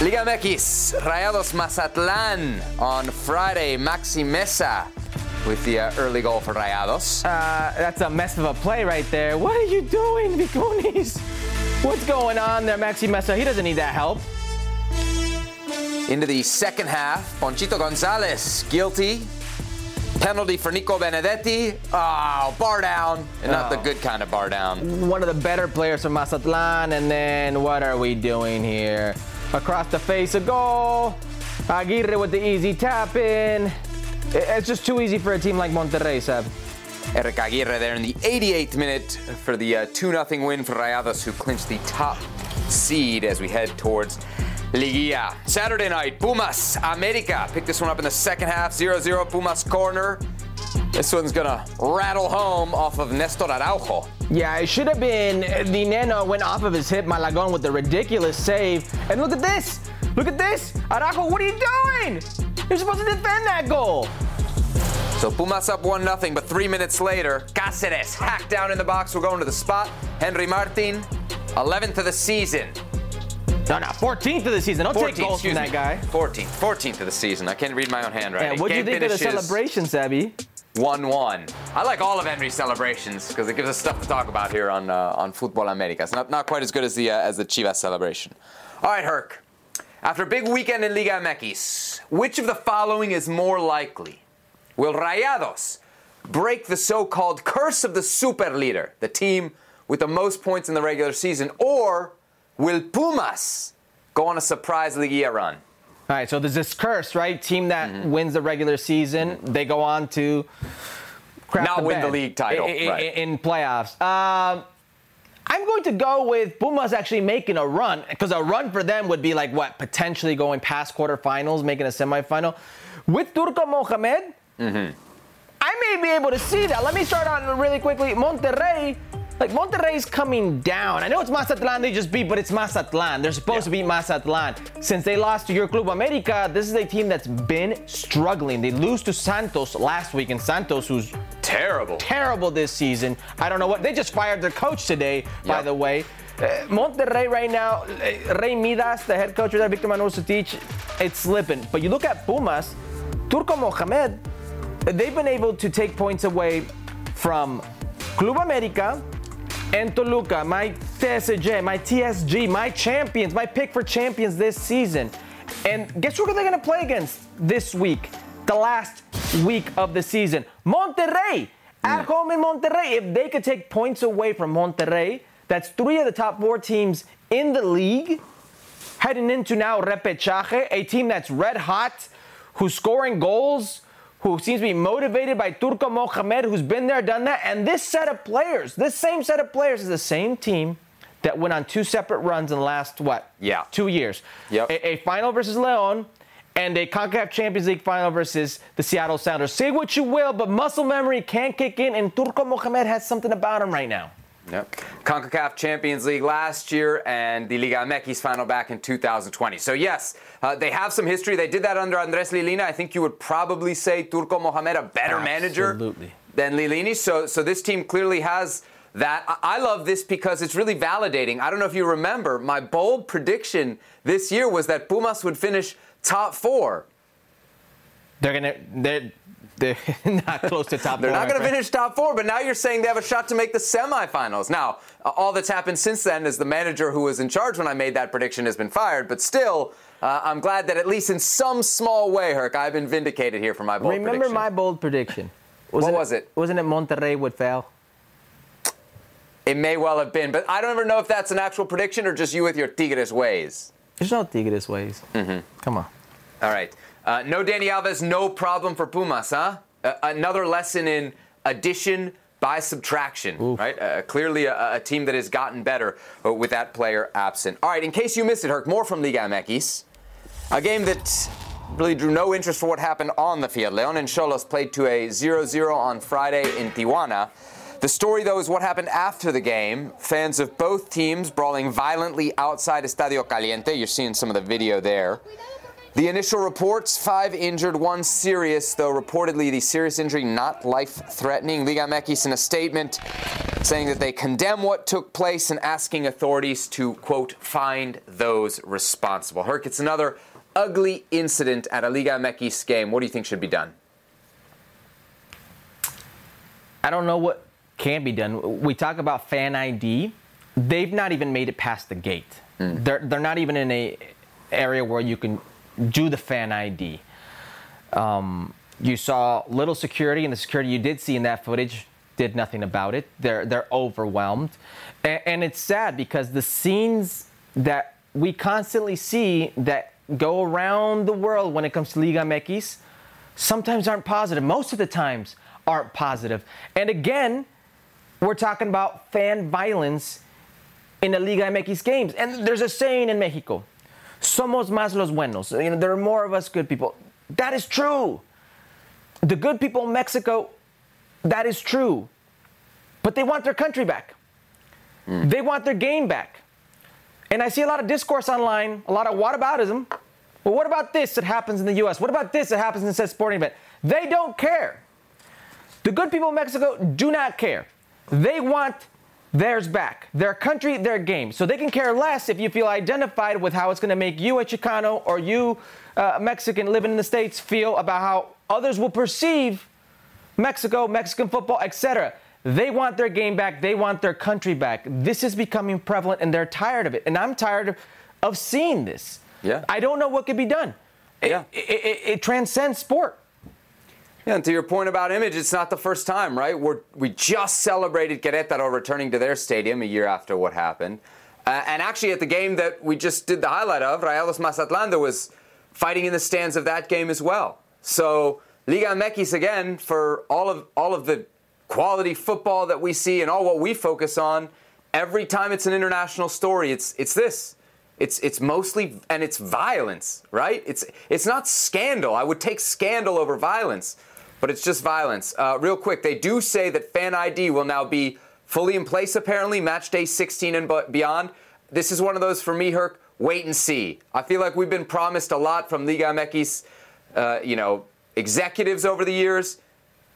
Liga MX, Rayados Mazatlan on Friday. Maxi Mesa with the uh, early goal for Rayados. Uh, that's a mess of a play right there. What are you doing, Vikonis? What's going on there, Maxi Mesa? He doesn't need that help. Into the second half, Ponchito Gonzalez guilty. Penalty for Nico Benedetti. Oh, bar down. And not oh. the good kind of bar down. One of the better players from Mazatlan. And then what are we doing here? Across the face, a goal. Aguirre with the easy tap in. It's just too easy for a team like Monterrey, Seb. Eric Aguirre there in the 88th minute for the uh, 2 0 win for Rayados, who clinched the top seed as we head towards Liguilla. Saturday night, Pumas America picked this one up in the second half 0 0 Pumas corner. This one's gonna rattle home off of Nestor Araujo. Yeah, it should have been the Neno went off of his hip, Malagon with the ridiculous save. And look at this! Look at this! Araujo, what are you doing? You're supposed to defend that goal. So Pumas up 1 0, but three minutes later, Cáceres hacked down in the box. We're going to the spot. Henry Martin, 11th of the season. No, no, 14th of the season. Don't 14th, take goals from that guy. 14th, 14th of the season. I can't read my own handwriting. Yeah, what do you think of the celebration, Sabby? 1 1. I like all of Henry's celebrations because it gives us stuff to talk about here on uh, on Futbol Americas. Not, not quite as good as the, uh, as the Chivas celebration. All right, Herc. After a big weekend in Liga MX, which of the following is more likely? Will Rayados break the so called curse of the super leader, the team with the most points in the regular season, or will Pumas go on a surprise Liga run? All right, so there's this curse, right? Team that mm-hmm. wins the regular season, they go on to not the win the league title in, right. in playoffs. Um, I'm going to go with Pumas actually making a run because a run for them would be like what potentially going past quarterfinals, making a semifinal. With Turco Mohamed, mm-hmm. I may be able to see that. Let me start on really quickly. Monterrey like Monterrey's coming down. I know it's Mazatlan they just beat, but it's Mazatlan. They're supposed yeah. to beat Mazatlan. Since they lost to your Club America, this is a team that's been struggling. They lose to Santos last week, and Santos, who's terrible, terrible this season. I don't know what they just fired their coach today, yep. by the way. Uh, Monterrey right now, uh, Rey Midas, the head coach of that, Victor Manuel Vucetich, it's slipping. But you look at Pumas, Turco Mohamed, they've been able to take points away from Club America, and Toluca, my TSJ, my TSG, my champions, my pick for champions this season. And guess who they're going to play against this week? The last week of the season. Monterrey. At home in Monterrey. If they could take points away from Monterrey, that's three of the top four teams in the league. Heading into now Repechaje, a team that's red hot, who's scoring goals, who seems to be motivated by Turco Mohamed, who's been there, done that. And this set of players, this same set of players is the same team that went on two separate runs in the last, what? Yeah. Two years. Yep. A, a final versus Leon and a CONCACAF Champions League final versus the Seattle Sounders. Say what you will, but muscle memory can't kick in, and Turco Mohamed has something about him right now. Yep. CONCACAF Champions League last year and the Liga MX final back in 2020. So, yes, uh, they have some history. They did that under Andres Lillini. I think you would probably say Turco Mohamed a better Absolutely. manager than Lillini. So, so this team clearly has that. I love this because it's really validating. I don't know if you remember, my bold prediction this year was that Pumas would finish top four. They're gonna. They're, they're not close to top They're four. not going to finish top four, but now you're saying they have a shot to make the semifinals. Now, all that's happened since then is the manager who was in charge when I made that prediction has been fired, but still, uh, I'm glad that at least in some small way, Herc, I've been vindicated here for my bold prediction. Remember prediction. my bold prediction? Was what it, was it? Wasn't it Monterrey would fail? It may well have been, but I don't ever know if that's an actual prediction or just you with your Tigres ways. There's no Tigres ways. Mm-hmm. Come on. All right. Uh, no Dani Alves, no problem for Pumas, huh? Uh, another lesson in addition by subtraction, Oof. right? Uh, clearly a, a, team that has gotten better with that player absent. All right, in case you missed it, Herc, more from Liga MX. A game that really drew no interest for what happened on the field. Leon and Xolos played to a 0-0 on Friday in Tijuana. The story, though, is what happened after the game. Fans of both teams brawling violently outside Estadio Caliente. You're seeing some of the video there. The initial reports five injured, one serious, though reportedly the serious injury not life threatening. Liga MX in a statement saying that they condemn what took place and asking authorities to, quote, find those responsible. Herc, it's another ugly incident at a Liga MX game. What do you think should be done? I don't know what can be done. We talk about fan ID. They've not even made it past the gate. Mm. They're, they're not even in a area where you can do the fan ID. Um, you saw little security, and the security you did see in that footage did nothing about it. They're they're overwhelmed, and, and it's sad because the scenes that we constantly see that go around the world when it comes to Liga MX sometimes aren't positive. Most of the times aren't positive. And again, we're talking about fan violence in the Liga MX games. And there's a saying in Mexico somos más los buenos. You know, there are more of us good people. That is true. The good people in Mexico that is true. But they want their country back. Mm. They want their game back. And I see a lot of discourse online, a lot of whataboutism. Well, what about this that happens in the US? What about this that happens in said sporting event? They don't care. The good people in Mexico do not care. They want theirs back, their country, their game. So they can care less if you feel identified with how it's going to make you a Chicano or you, uh, Mexican living in the States, feel about how others will perceive Mexico, Mexican football, etc. They want their game back. They want their country back. This is becoming prevalent and they're tired of it. And I'm tired of, of seeing this. Yeah. I don't know what could be done. It, Yeah. it, it, it transcends sport. Yeah, and to your point about image, it's not the first time, right? We're, we just celebrated Querétaro returning to their stadium a year after what happened. Uh, and actually, at the game that we just did the highlight of, Rayados Mazatlán, there was fighting in the stands of that game as well. So, Liga MX, again, for all of, all of the quality football that we see and all what we focus on, every time it's an international story, it's, it's this. It's, it's mostly and it's violence, right? It's it's not scandal. I would take scandal over violence, but it's just violence. Uh, real quick, they do say that fan ID will now be fully in place. Apparently, match day 16 and beyond. This is one of those for me, Herc. Wait and see. I feel like we've been promised a lot from Liga MX, uh, you know, executives over the years,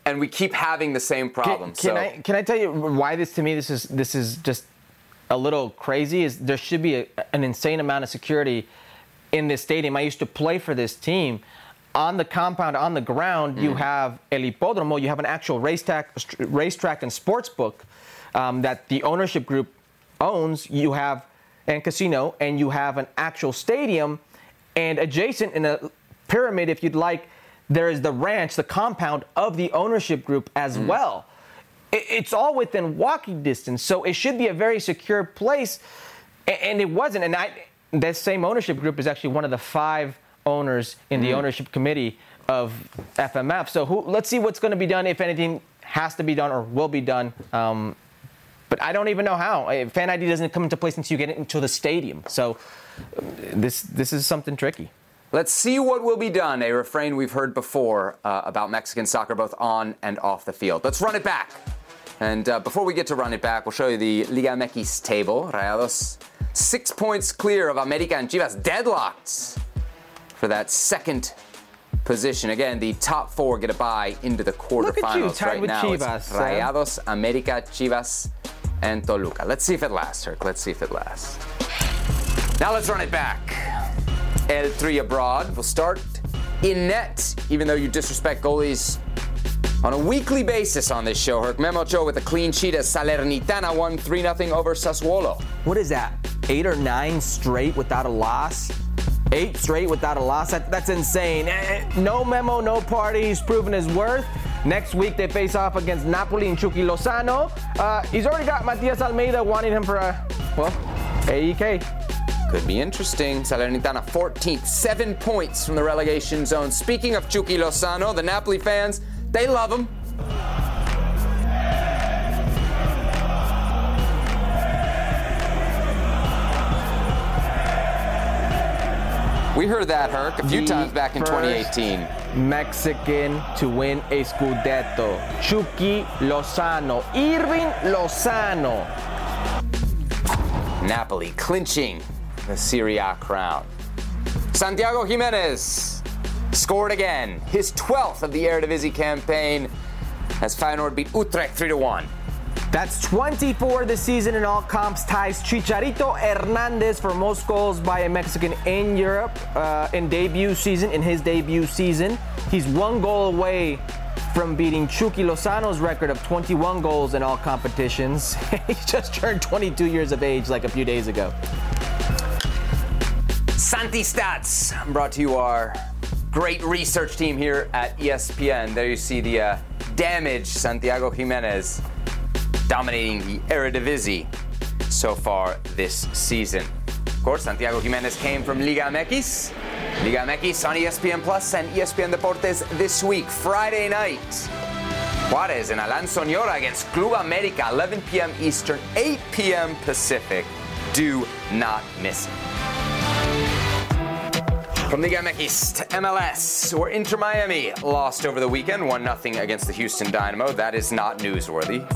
and we keep having the same problem. Can, can so I can I tell you why this to me this is this is just a little crazy? Is there should be a, an insane amount of security in this stadium. I used to play for this team. On the compound, on the ground, you have El Hipódromo. You have an actual racetrack, racetrack and sports book um, that the ownership group owns. You have and casino, and you have an actual stadium, and adjacent in a pyramid, if you'd like, there is the ranch, the compound of the ownership group as well. It's all within walking distance, so it should be a very secure place, and it wasn't. And I, that same ownership group is actually one of the five owners in the ownership committee of FMF. So who, let's see what's going to be done, if anything has to be done or will be done. Um, but I don't even know how. Fan ID doesn't come into place until you get into the stadium. So um, this this is something tricky. Let's see what will be done, a refrain we've heard before uh, about Mexican soccer, both on and off the field. Let's run it back. And uh, before we get to run it back, we'll show you the Liga MX table. Rayados six points clear of America and Chivas, deadlocked for that second position. Again, the top four get a bye into the Look at you, quarterfinals right now. Chivas, It's. Rayados, America, Chivas, and Toluca. Let's see if it lasts, Herc. Let's see if it lasts. Now let's run it back. El Tri abroad We'll start in net, even though you disrespect goalies on a weekly basis on this show. Herc Memo Ochoa with a clean sheet as Salernitana won 3 0 over Sassuolo. What is that? Eight or nine straight without a loss? Eight straight without a loss? That, that's insane. Eh, eh, No memo, no party. He's proven his worth. Next week they face off against Napoli and Chucky Lozano. Uh, he's already got Matias Almeyda wanting him for a, well, AEK. Could be interesting. Salernitana 14th, seven points from the relegation zone. Speaking of Chucky Lozano, the Napoli fans, they love him. We heard that, Herc, a few The times back in first 2018. Mexican to win a Scudetto. Chucky Lozano. Irving Lozano. Napoli clinching the Serie A crown. Santiago Jimenez scored again, his 12th of the Eredivisie campaign as Feyenoord beat Utrecht 3 1. That's 24 this season in all comps, ties Chicharito Hernandez for most goals by a Mexican in Europe uh, in debut season. In his debut season, he's one goal away from beating Chucky Lozano's record of 21 goals in all competitions. he just turned 22 years of age like a few days ago. Santi Stats brought to you our great research team here at ESPN. There you see the uh, damage Santiago Jimenez dominating the Eredivisie so far this season. Of course, Santiago Jimenez came from Liga MX. Liga MX on ESPN Plus and ESPN Deportes this week, Friday night. Juarez and Alan Soñora against Club America, 11 p.m. Eastern, 8 p.m. Pacific. Do not miss it. From Liga MX to MLS, where Inter Miami lost over the weekend 1 0 against the Houston Dynamo. That is not newsworthy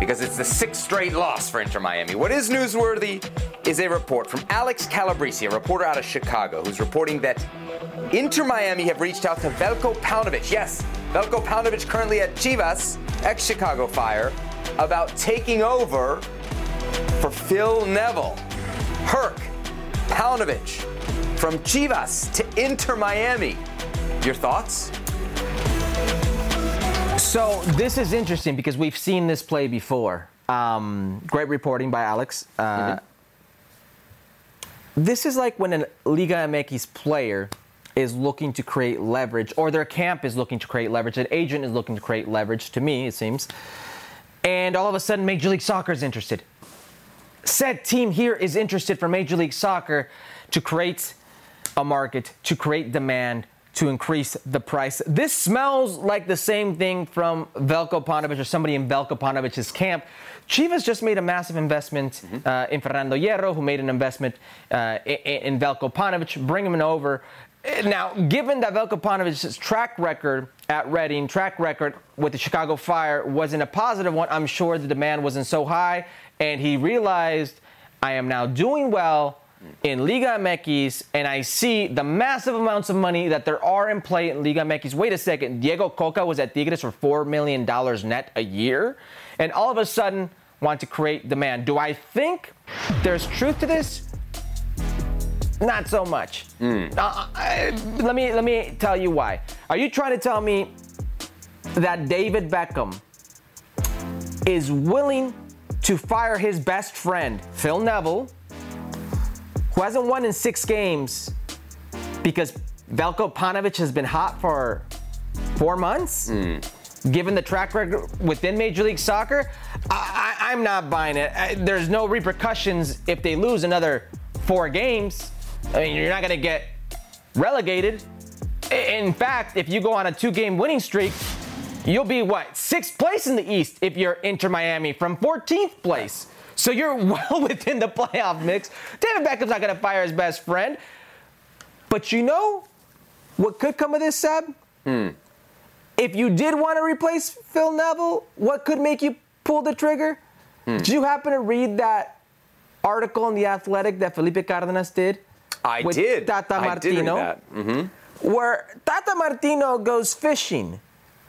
because it's the sixth straight loss for Inter Miami. What is newsworthy is a report from Alex Calabrese, a reporter out of Chicago, who's reporting that Inter Miami have reached out to Velko Paunovic. Yes, Velko Paunovic currently at Chivas, ex Chicago Fire, about taking over for Phil Neville. Herc, Paunovic, from Chivas to Inter Miami. Your thoughts? So this is interesting because we've seen this play before. Um, great reporting by Alex. Uh, mm-hmm. This is like when a Liga MX player is looking to create leverage, or their camp is looking to create leverage, an agent is looking to create leverage, to me, it seems. And all of a sudden, Major League Soccer is interested. Said team here is interested for Major League Soccer to create a market, to create demand, to increase the price. This smells like the same thing from Velko Paunovic or somebody in Velko Paunovic's camp. Chivas just made a massive investment mm-hmm. uh, in Fernando Hierro, who made an investment uh, in, in Velko Paunovic, bring him over. Now, given that Velko Paunovic's track record at Reading, track record with the Chicago Fire wasn't a positive one, I'm sure the demand wasn't so high, and he realized I am now doing well in Liga MX and I see the massive amounts of money that there are in play in Liga MX. Wait a second, Diego Cocca was at Tigres for $4 million net a year, and all of a sudden want to create demand. Do I think there's truth to this? Not so much. Mm. Uh, I, let me let me tell you why. Are you trying to tell me that David Beckham is willing to fire his best friend Phil Neville? Who hasn't won in six games because Velko Paunovic has been hot for four months. Mm. Given the track record within Major League Soccer, I, am not buying it. I, there's no repercussions if they lose another four games. I mean, you're not going to get relegated. In fact, if you go on a two game winning streak, you'll be what? Sixth place in the East if you're Inter Miami from 14th place. So you're well within the playoff mix. David Beckham's not going to fire his best friend. But you know what could come of this, Seb? Hmm. If you did want to replace Phil Neville, what could make you pull the trigger? Hmm. Did you happen to read that article in The Athletic that Felipe Cardenas did? I did. Tata I Martino. Did that. Mm-hmm. Where Tata Martino goes fishing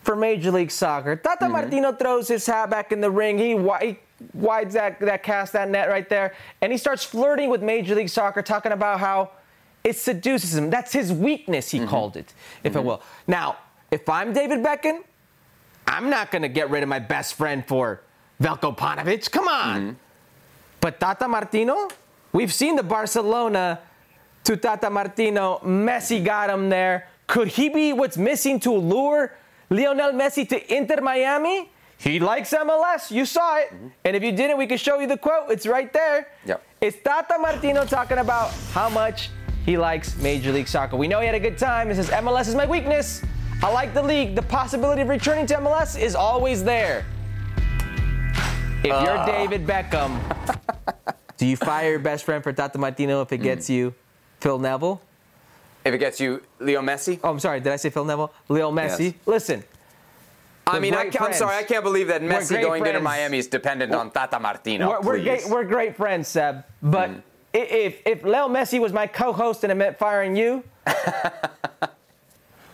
for Major League Soccer. Tata mm-hmm. Martino throws his hat back in the ring. He, he wides that, that cast, that net right there, and he starts flirting with Major League Soccer, talking about how it seduces him. That's his weakness, he mm-hmm. called it, if mm-hmm. it will. Now, if I'm David Beckham, I'm not going to get rid of my best friend for Velko Paunovic. Come on. Mm-hmm. But Tata Martino, we've seen the Barcelona to Tata Martino. Messi got him there. Could he be what's missing to lure Lionel Messi to Inter Miami? He likes MLS. You saw it. Mm-hmm. And if you didn't, we can show you the quote. It's right there. Yep. It's Tata Martino talking about how much he likes Major League Soccer. We know he had a good time. He says, MLS is my weakness. I like the league. The possibility of returning to MLS is always there. If uh. you're David Beckham, do you fire your best friend for Tata Martino if it gets mm. you Phil Neville? If it gets you Leo Messi? Oh, I'm sorry. Did I say Phil Neville? Leo Messi. Yes. Listen, I mean, I, am sorry, I can't believe that Messi going friends. to Miami is dependent on Tata Martino. We're, we're, great, we're great friends, Seb. But mm. if if Leo Messi was my co-host and it meant firing you,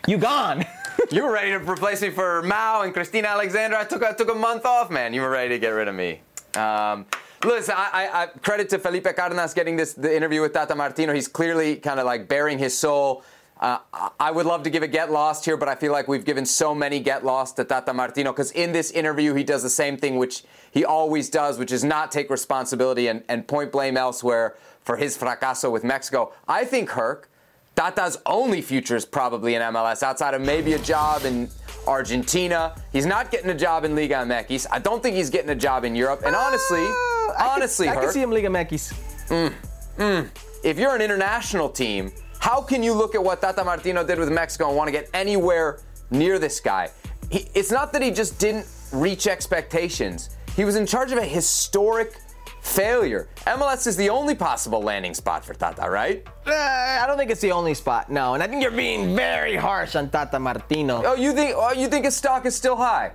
you gone. you were ready to replace me for Mao and Cristina Alexander. I took I took a month off, man. You were ready to get rid of me. Um, listen, I, I, I, credit to Felipe Cardenas getting this the interview with Tata Martino. He's clearly kind of like bearing his soul uh, I would love to give a get lost here, but I feel like we've given so many get lost to Tata Martino because in this interview he does the same thing which he always does, which is not take responsibility and, and point blame elsewhere for his fracaso with Mexico. I think Herc, Tata's only future is probably in MLS outside of maybe a job in Argentina. He's not getting a job in Liga MX. I don't think he's getting a job in Europe. And honestly, uh, honestly, I can, I can see him Liga MX. Mm, mm, if you're an international team how can you look at what Tata Martino did with Mexico and want to get anywhere near this guy? He, it's not that he just didn't reach expectations. He was in charge of a historic failure. MLS is the only possible landing spot for Tata, right? Uh, I don't think it's the only spot. No, and I think you're being very harsh on Tata Martino. Oh, you think? Oh, you think his stock is still high?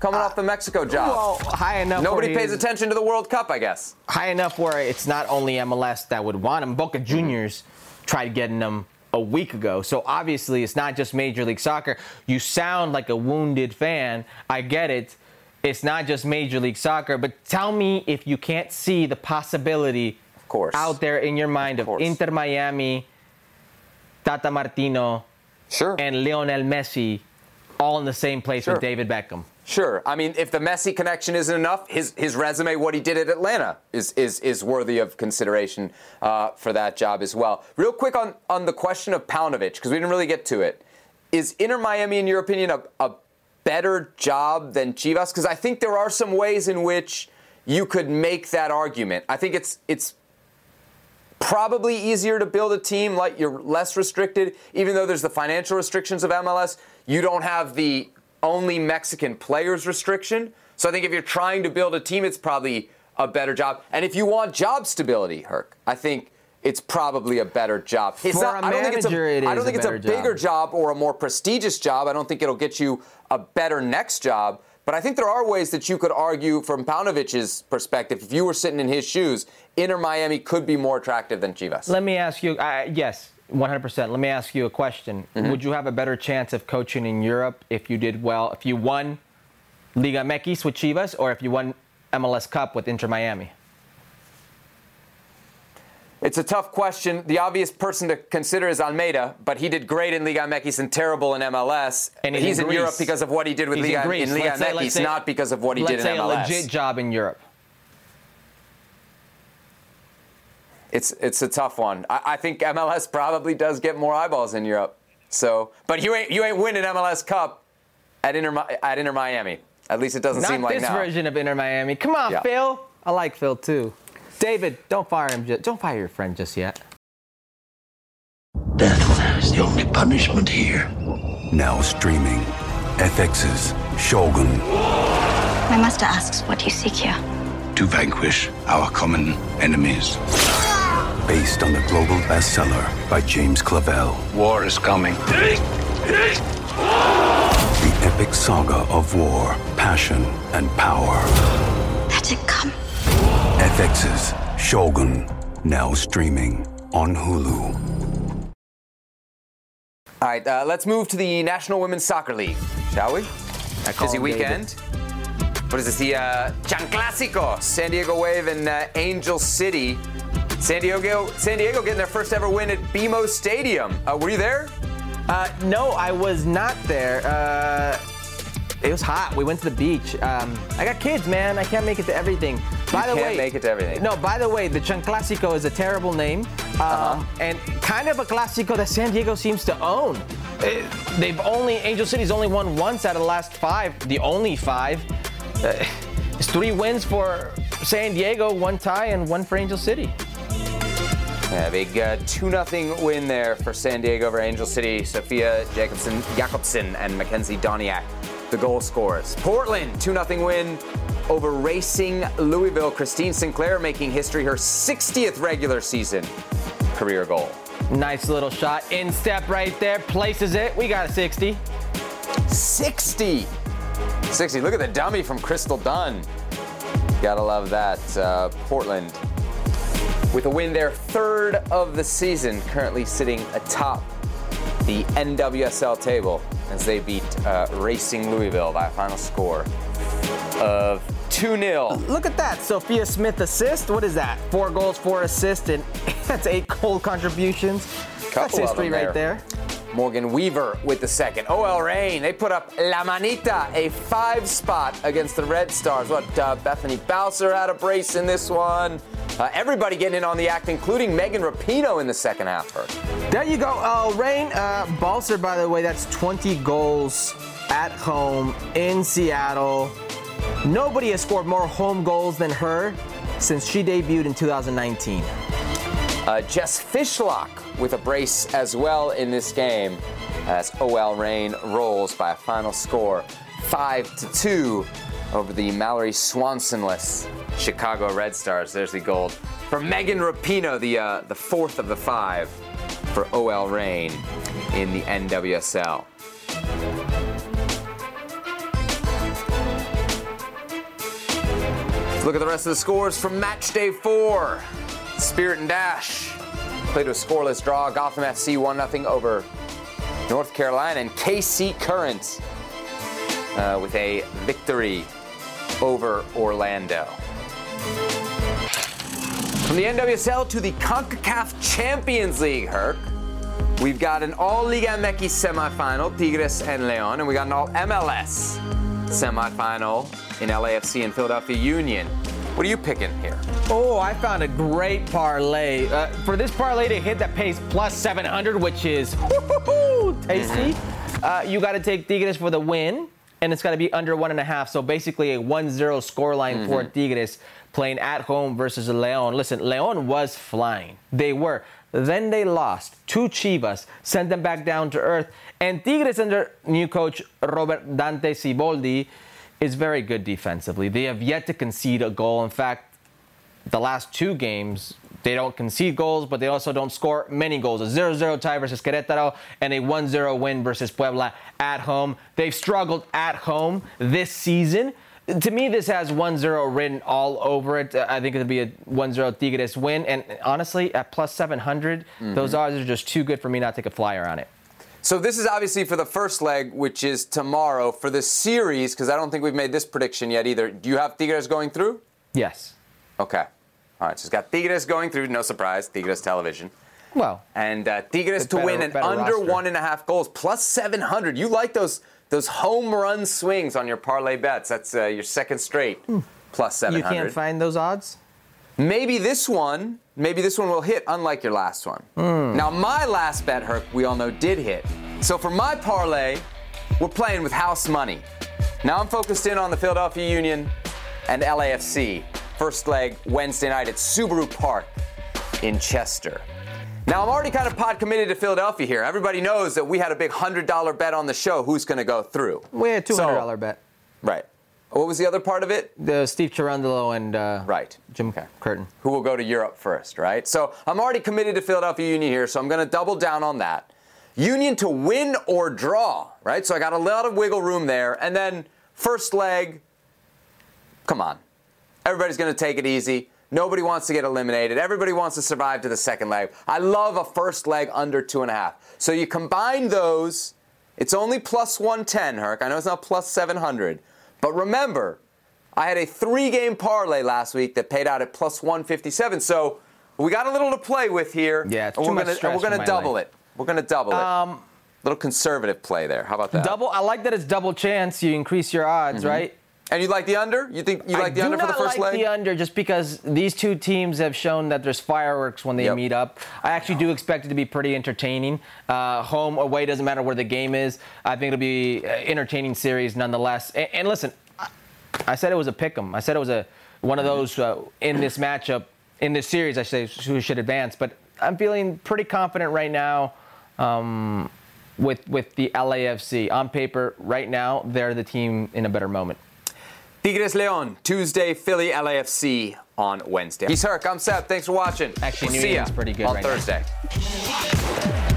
Coming off the Mexico job. Well, high enough. Nobody pays attention to the World Cup, I guess. High enough where it's not only MLS that would want him. Boca Juniors tried getting him a week ago. So obviously, it's not just Major League Soccer. You sound like a wounded fan. I get it. It's not just Major League Soccer, but tell me if you can't see the possibility of course. out there in your mind of, Inter Miami, Tata Martino, sure. and Lionel Messi all in the same place Sure. with David Beckham. Sure. I mean, if the Messi connection isn't enough, his his resume, what he did at Atlanta, is is is worthy of consideration uh, for that job as well. Real quick on on the question of Paunovic, because we didn't really get to it. Is Inter Miami, in your opinion, a, a better job than Chivas? Because I think there are some ways in which you could make that argument. I think it's it's probably easier to build a team like you're less restricted, even though there's the financial restrictions of MLS. You don't have the only Mexican players restriction. So I think if you're trying to build a team, it's probably a better job. And if you want job stability, Herc, I think it's probably a better job. It's For not, a I don't think it's a, manager, it I don't think a it's a better bigger job or a more prestigious job. I don't think it'll get you a better next job. But I think there are ways that you could argue from Paunovic's perspective, if you were sitting in his shoes, Inter Miami could be more attractive than Chivas. Let me ask you, uh, yes, 100%. Let me ask you a question. Mhm. Would you have a better chance of coaching in Europe if you did well, if you won Liga MX with Chivas, or if you won MLS Cup with Inter Miami? It's a tough question. The obvious person to consider is Almeyda, but he did great in Liga MX and terrible in MLS. And he's, he's in in Europe because of what he did with He's Liga in in Liga Let's MX, say- not because of what he did in MLS. let's say a legit job in Europe. It's it's a tough one. I, I think MLS probably does get more eyeballs in Europe. So, but you ain't you ain't winning MLS Cup at Inter at Inter Miami. At least it doesn't Not seem like this now. version of Inter Miami. Come on, Yeah. Phil. I like Phil too. David, don't fire him. Just, don't fire your friend just yet. Death is the only punishment here. Now streaming. FX's Shogun. My master asks what you seek here. To vanquish our common enemies. Based on the global bestseller by James Clavell. War is coming. The epic saga of war, passion, and power. Let it come. FX's Shogun. Now streaming on Hulu. All right, uh, let's move to the National Women's Soccer League, shall we? call Busy him weekend. What is this? The uh, Chanclásico, San Diego Wave and uh, Angel City. San Diego, San Diego getting their first ever win at BMO Stadium. Uh, were you there? Uh, no, I was not there. Uh, it was hot. We went to the beach. Um, I got kids, man. I can't make it to everything. By you the can't way, make it to everything. No, by the way, the Chanclásico is a terrible name, um, Uh-huh. and kind of a Clásico that San Diego seems to own. Uh, they've only Angel City's only won once out of the last five, the only five. Uh, it's three wins for San Diego, one tie, and one for Angel City. Yeah, big uh, 2 0 win there for San Diego over Angel City. Sofia Jakobsson, Jakobsson and Makenzy Doniak, the goal scorers. Portland, 2 0 win over Racing Louisville. Christine Sinclair making history, her 60th regular season career goal. Nice little shot, in step right there, places it. We got a 60. 60! 60. Look at the dummy from Crystal Dunn. Gotta love that. Uh, Portland with a win their third of the season, currently sitting atop the NWSL table as they beat uh, Racing Louisville by a final score of 2 0. Look at that. Sophia Smith assist. What is that? Four goals, four assists, and that's eight goal contributions. Couple of history them right there. Morgan Weaver with the second. OL Reign, they put up La Manita, a five spot against the Red Stars. What, uh, Bethany Balcer had a brace in this one. Uh, everybody getting in on the act, including Megan Rapinoe in the second half. Her. There you go. Uh, Reign uh, Balcer, by the way, that's 20 goals at home in Seattle. Nobody has scored more home goals than her since she debuted in 2019. Uh, Jess Fishlock with a brace as well in this game as OL Reign rolls by a final score 5 to 2 over the Mallory Swansonless Chicago Red Stars. There's the gold. For Megan Rapinoe, the, uh, the fourth of the five for OL Reign in the NWSL. Look at the rest of the scores from match day four. Spirit and Dash played a scoreless draw. Gotham FC 1 0 over North Carolina. And KC Current uh, with a victory over Orlando. From the NWSL to the CONCACAF Champions League, Herc. We've got an all Liga MX semifinal, Tigres and Leon, and we got an all MLS semifinal in LAFC and Philadelphia Union. What are you picking here? Oh, I found a great parlay. Uh, for this parlay to hit that pays plus 700, which is tasty, uh, you got to take Tigres for the win, and it's got to be under one and a half. So basically, a 1 0 scoreline for Tigres playing at home versus Leon. Listen, Leon was flying. They were. Then they lost to Chivas, sent them back down to earth. And Tigres, under new coach Robert Dante Siboldi, is very good defensively. They have yet to concede a goal. In fact, the last two games, they don't concede goals, but they also don't score many goals. A 0 0 tie versus Querétaro and a 1 0 win versus Puebla at home. They've struggled at home this season. To me, this has 1 0 written all over it. I think it'll be a 1 0 Tigres win. And honestly, at plus 700, those mm-hmm. odds are just too good for me not to take a flyer on it. So this is obviously for the first leg, which is tomorrow. For the series, because I don't think we've made this prediction yet either. Do you have Tigres going through? Yes. Okay. All right. So it's got Tigres going through. No surprise. Tigres television. Well. And uh, Tigres to better- win and under roster. one and a half goals, plus 700. You like those those home run swings on your parlay bets. That's uh, your second straight plus Hmm. You can't find those odds? Maybe this one, maybe this one will hit, unlike your last one. Hmm. Now, my last bet, Herc, we all know did hit. So for my parlay, we're playing with house money. Now I'm focused in on the Philadelphia Union and LAFC. First leg Wednesday night at Subaru Park in Chester. Now I'm already kind of pod committed to Philadelphia here. Everybody knows that we had a big $100 bet on the show who's going to go through. We had a $200 So- bet. Right. What was the other part of it? The Steve Cherundolo and uh, right. Jim Curtin. who will go to Europe first, right? So I'm already committed to Philadelphia Union here, so I'm going to double down on that. Union to win or draw, right? So I got a lot of wiggle room there. And then first leg, come on. Everybody's going to take it easy. Nobody wants to get eliminated. Everybody wants to survive to the second leg. I love a first leg under two and a half. So you combine those, it's only plus 110, Herc. I know it's not plus 700. But remember, I had a three game parlay last week that paid out at plus 157. So we got a little to play with here. Yeah, it's too we're much gonna, stress we're gonna double life. it. We're going to double it. Um, little conservative play there. How about that? Double. I like that it's double chance. You increase your odds, Mhm. right? And you like the under? You think you like the under for the first like leg? I do like the under just because these two teams have shown that there's fireworks when they Yep. meet up. I actually do expect it to be pretty entertaining. Uh, home, away, doesn't matter where the game is. I think it'll be an entertaining series nonetheless. And, and listen, I, I said it was a pick 'em. I said it was a one of those uh, in this matchup, in this series, I say, who should advance. But I'm feeling pretty confident right now. Um, with, with the LAFC on paper right now, they're the team in a better moment. Tigres Leon, Tuesday, Philly LAFC on Wednesday. He's Herc, I'm Seb. Thanks for watching. Actually, we'll New England's pretty good on right now. Thursday.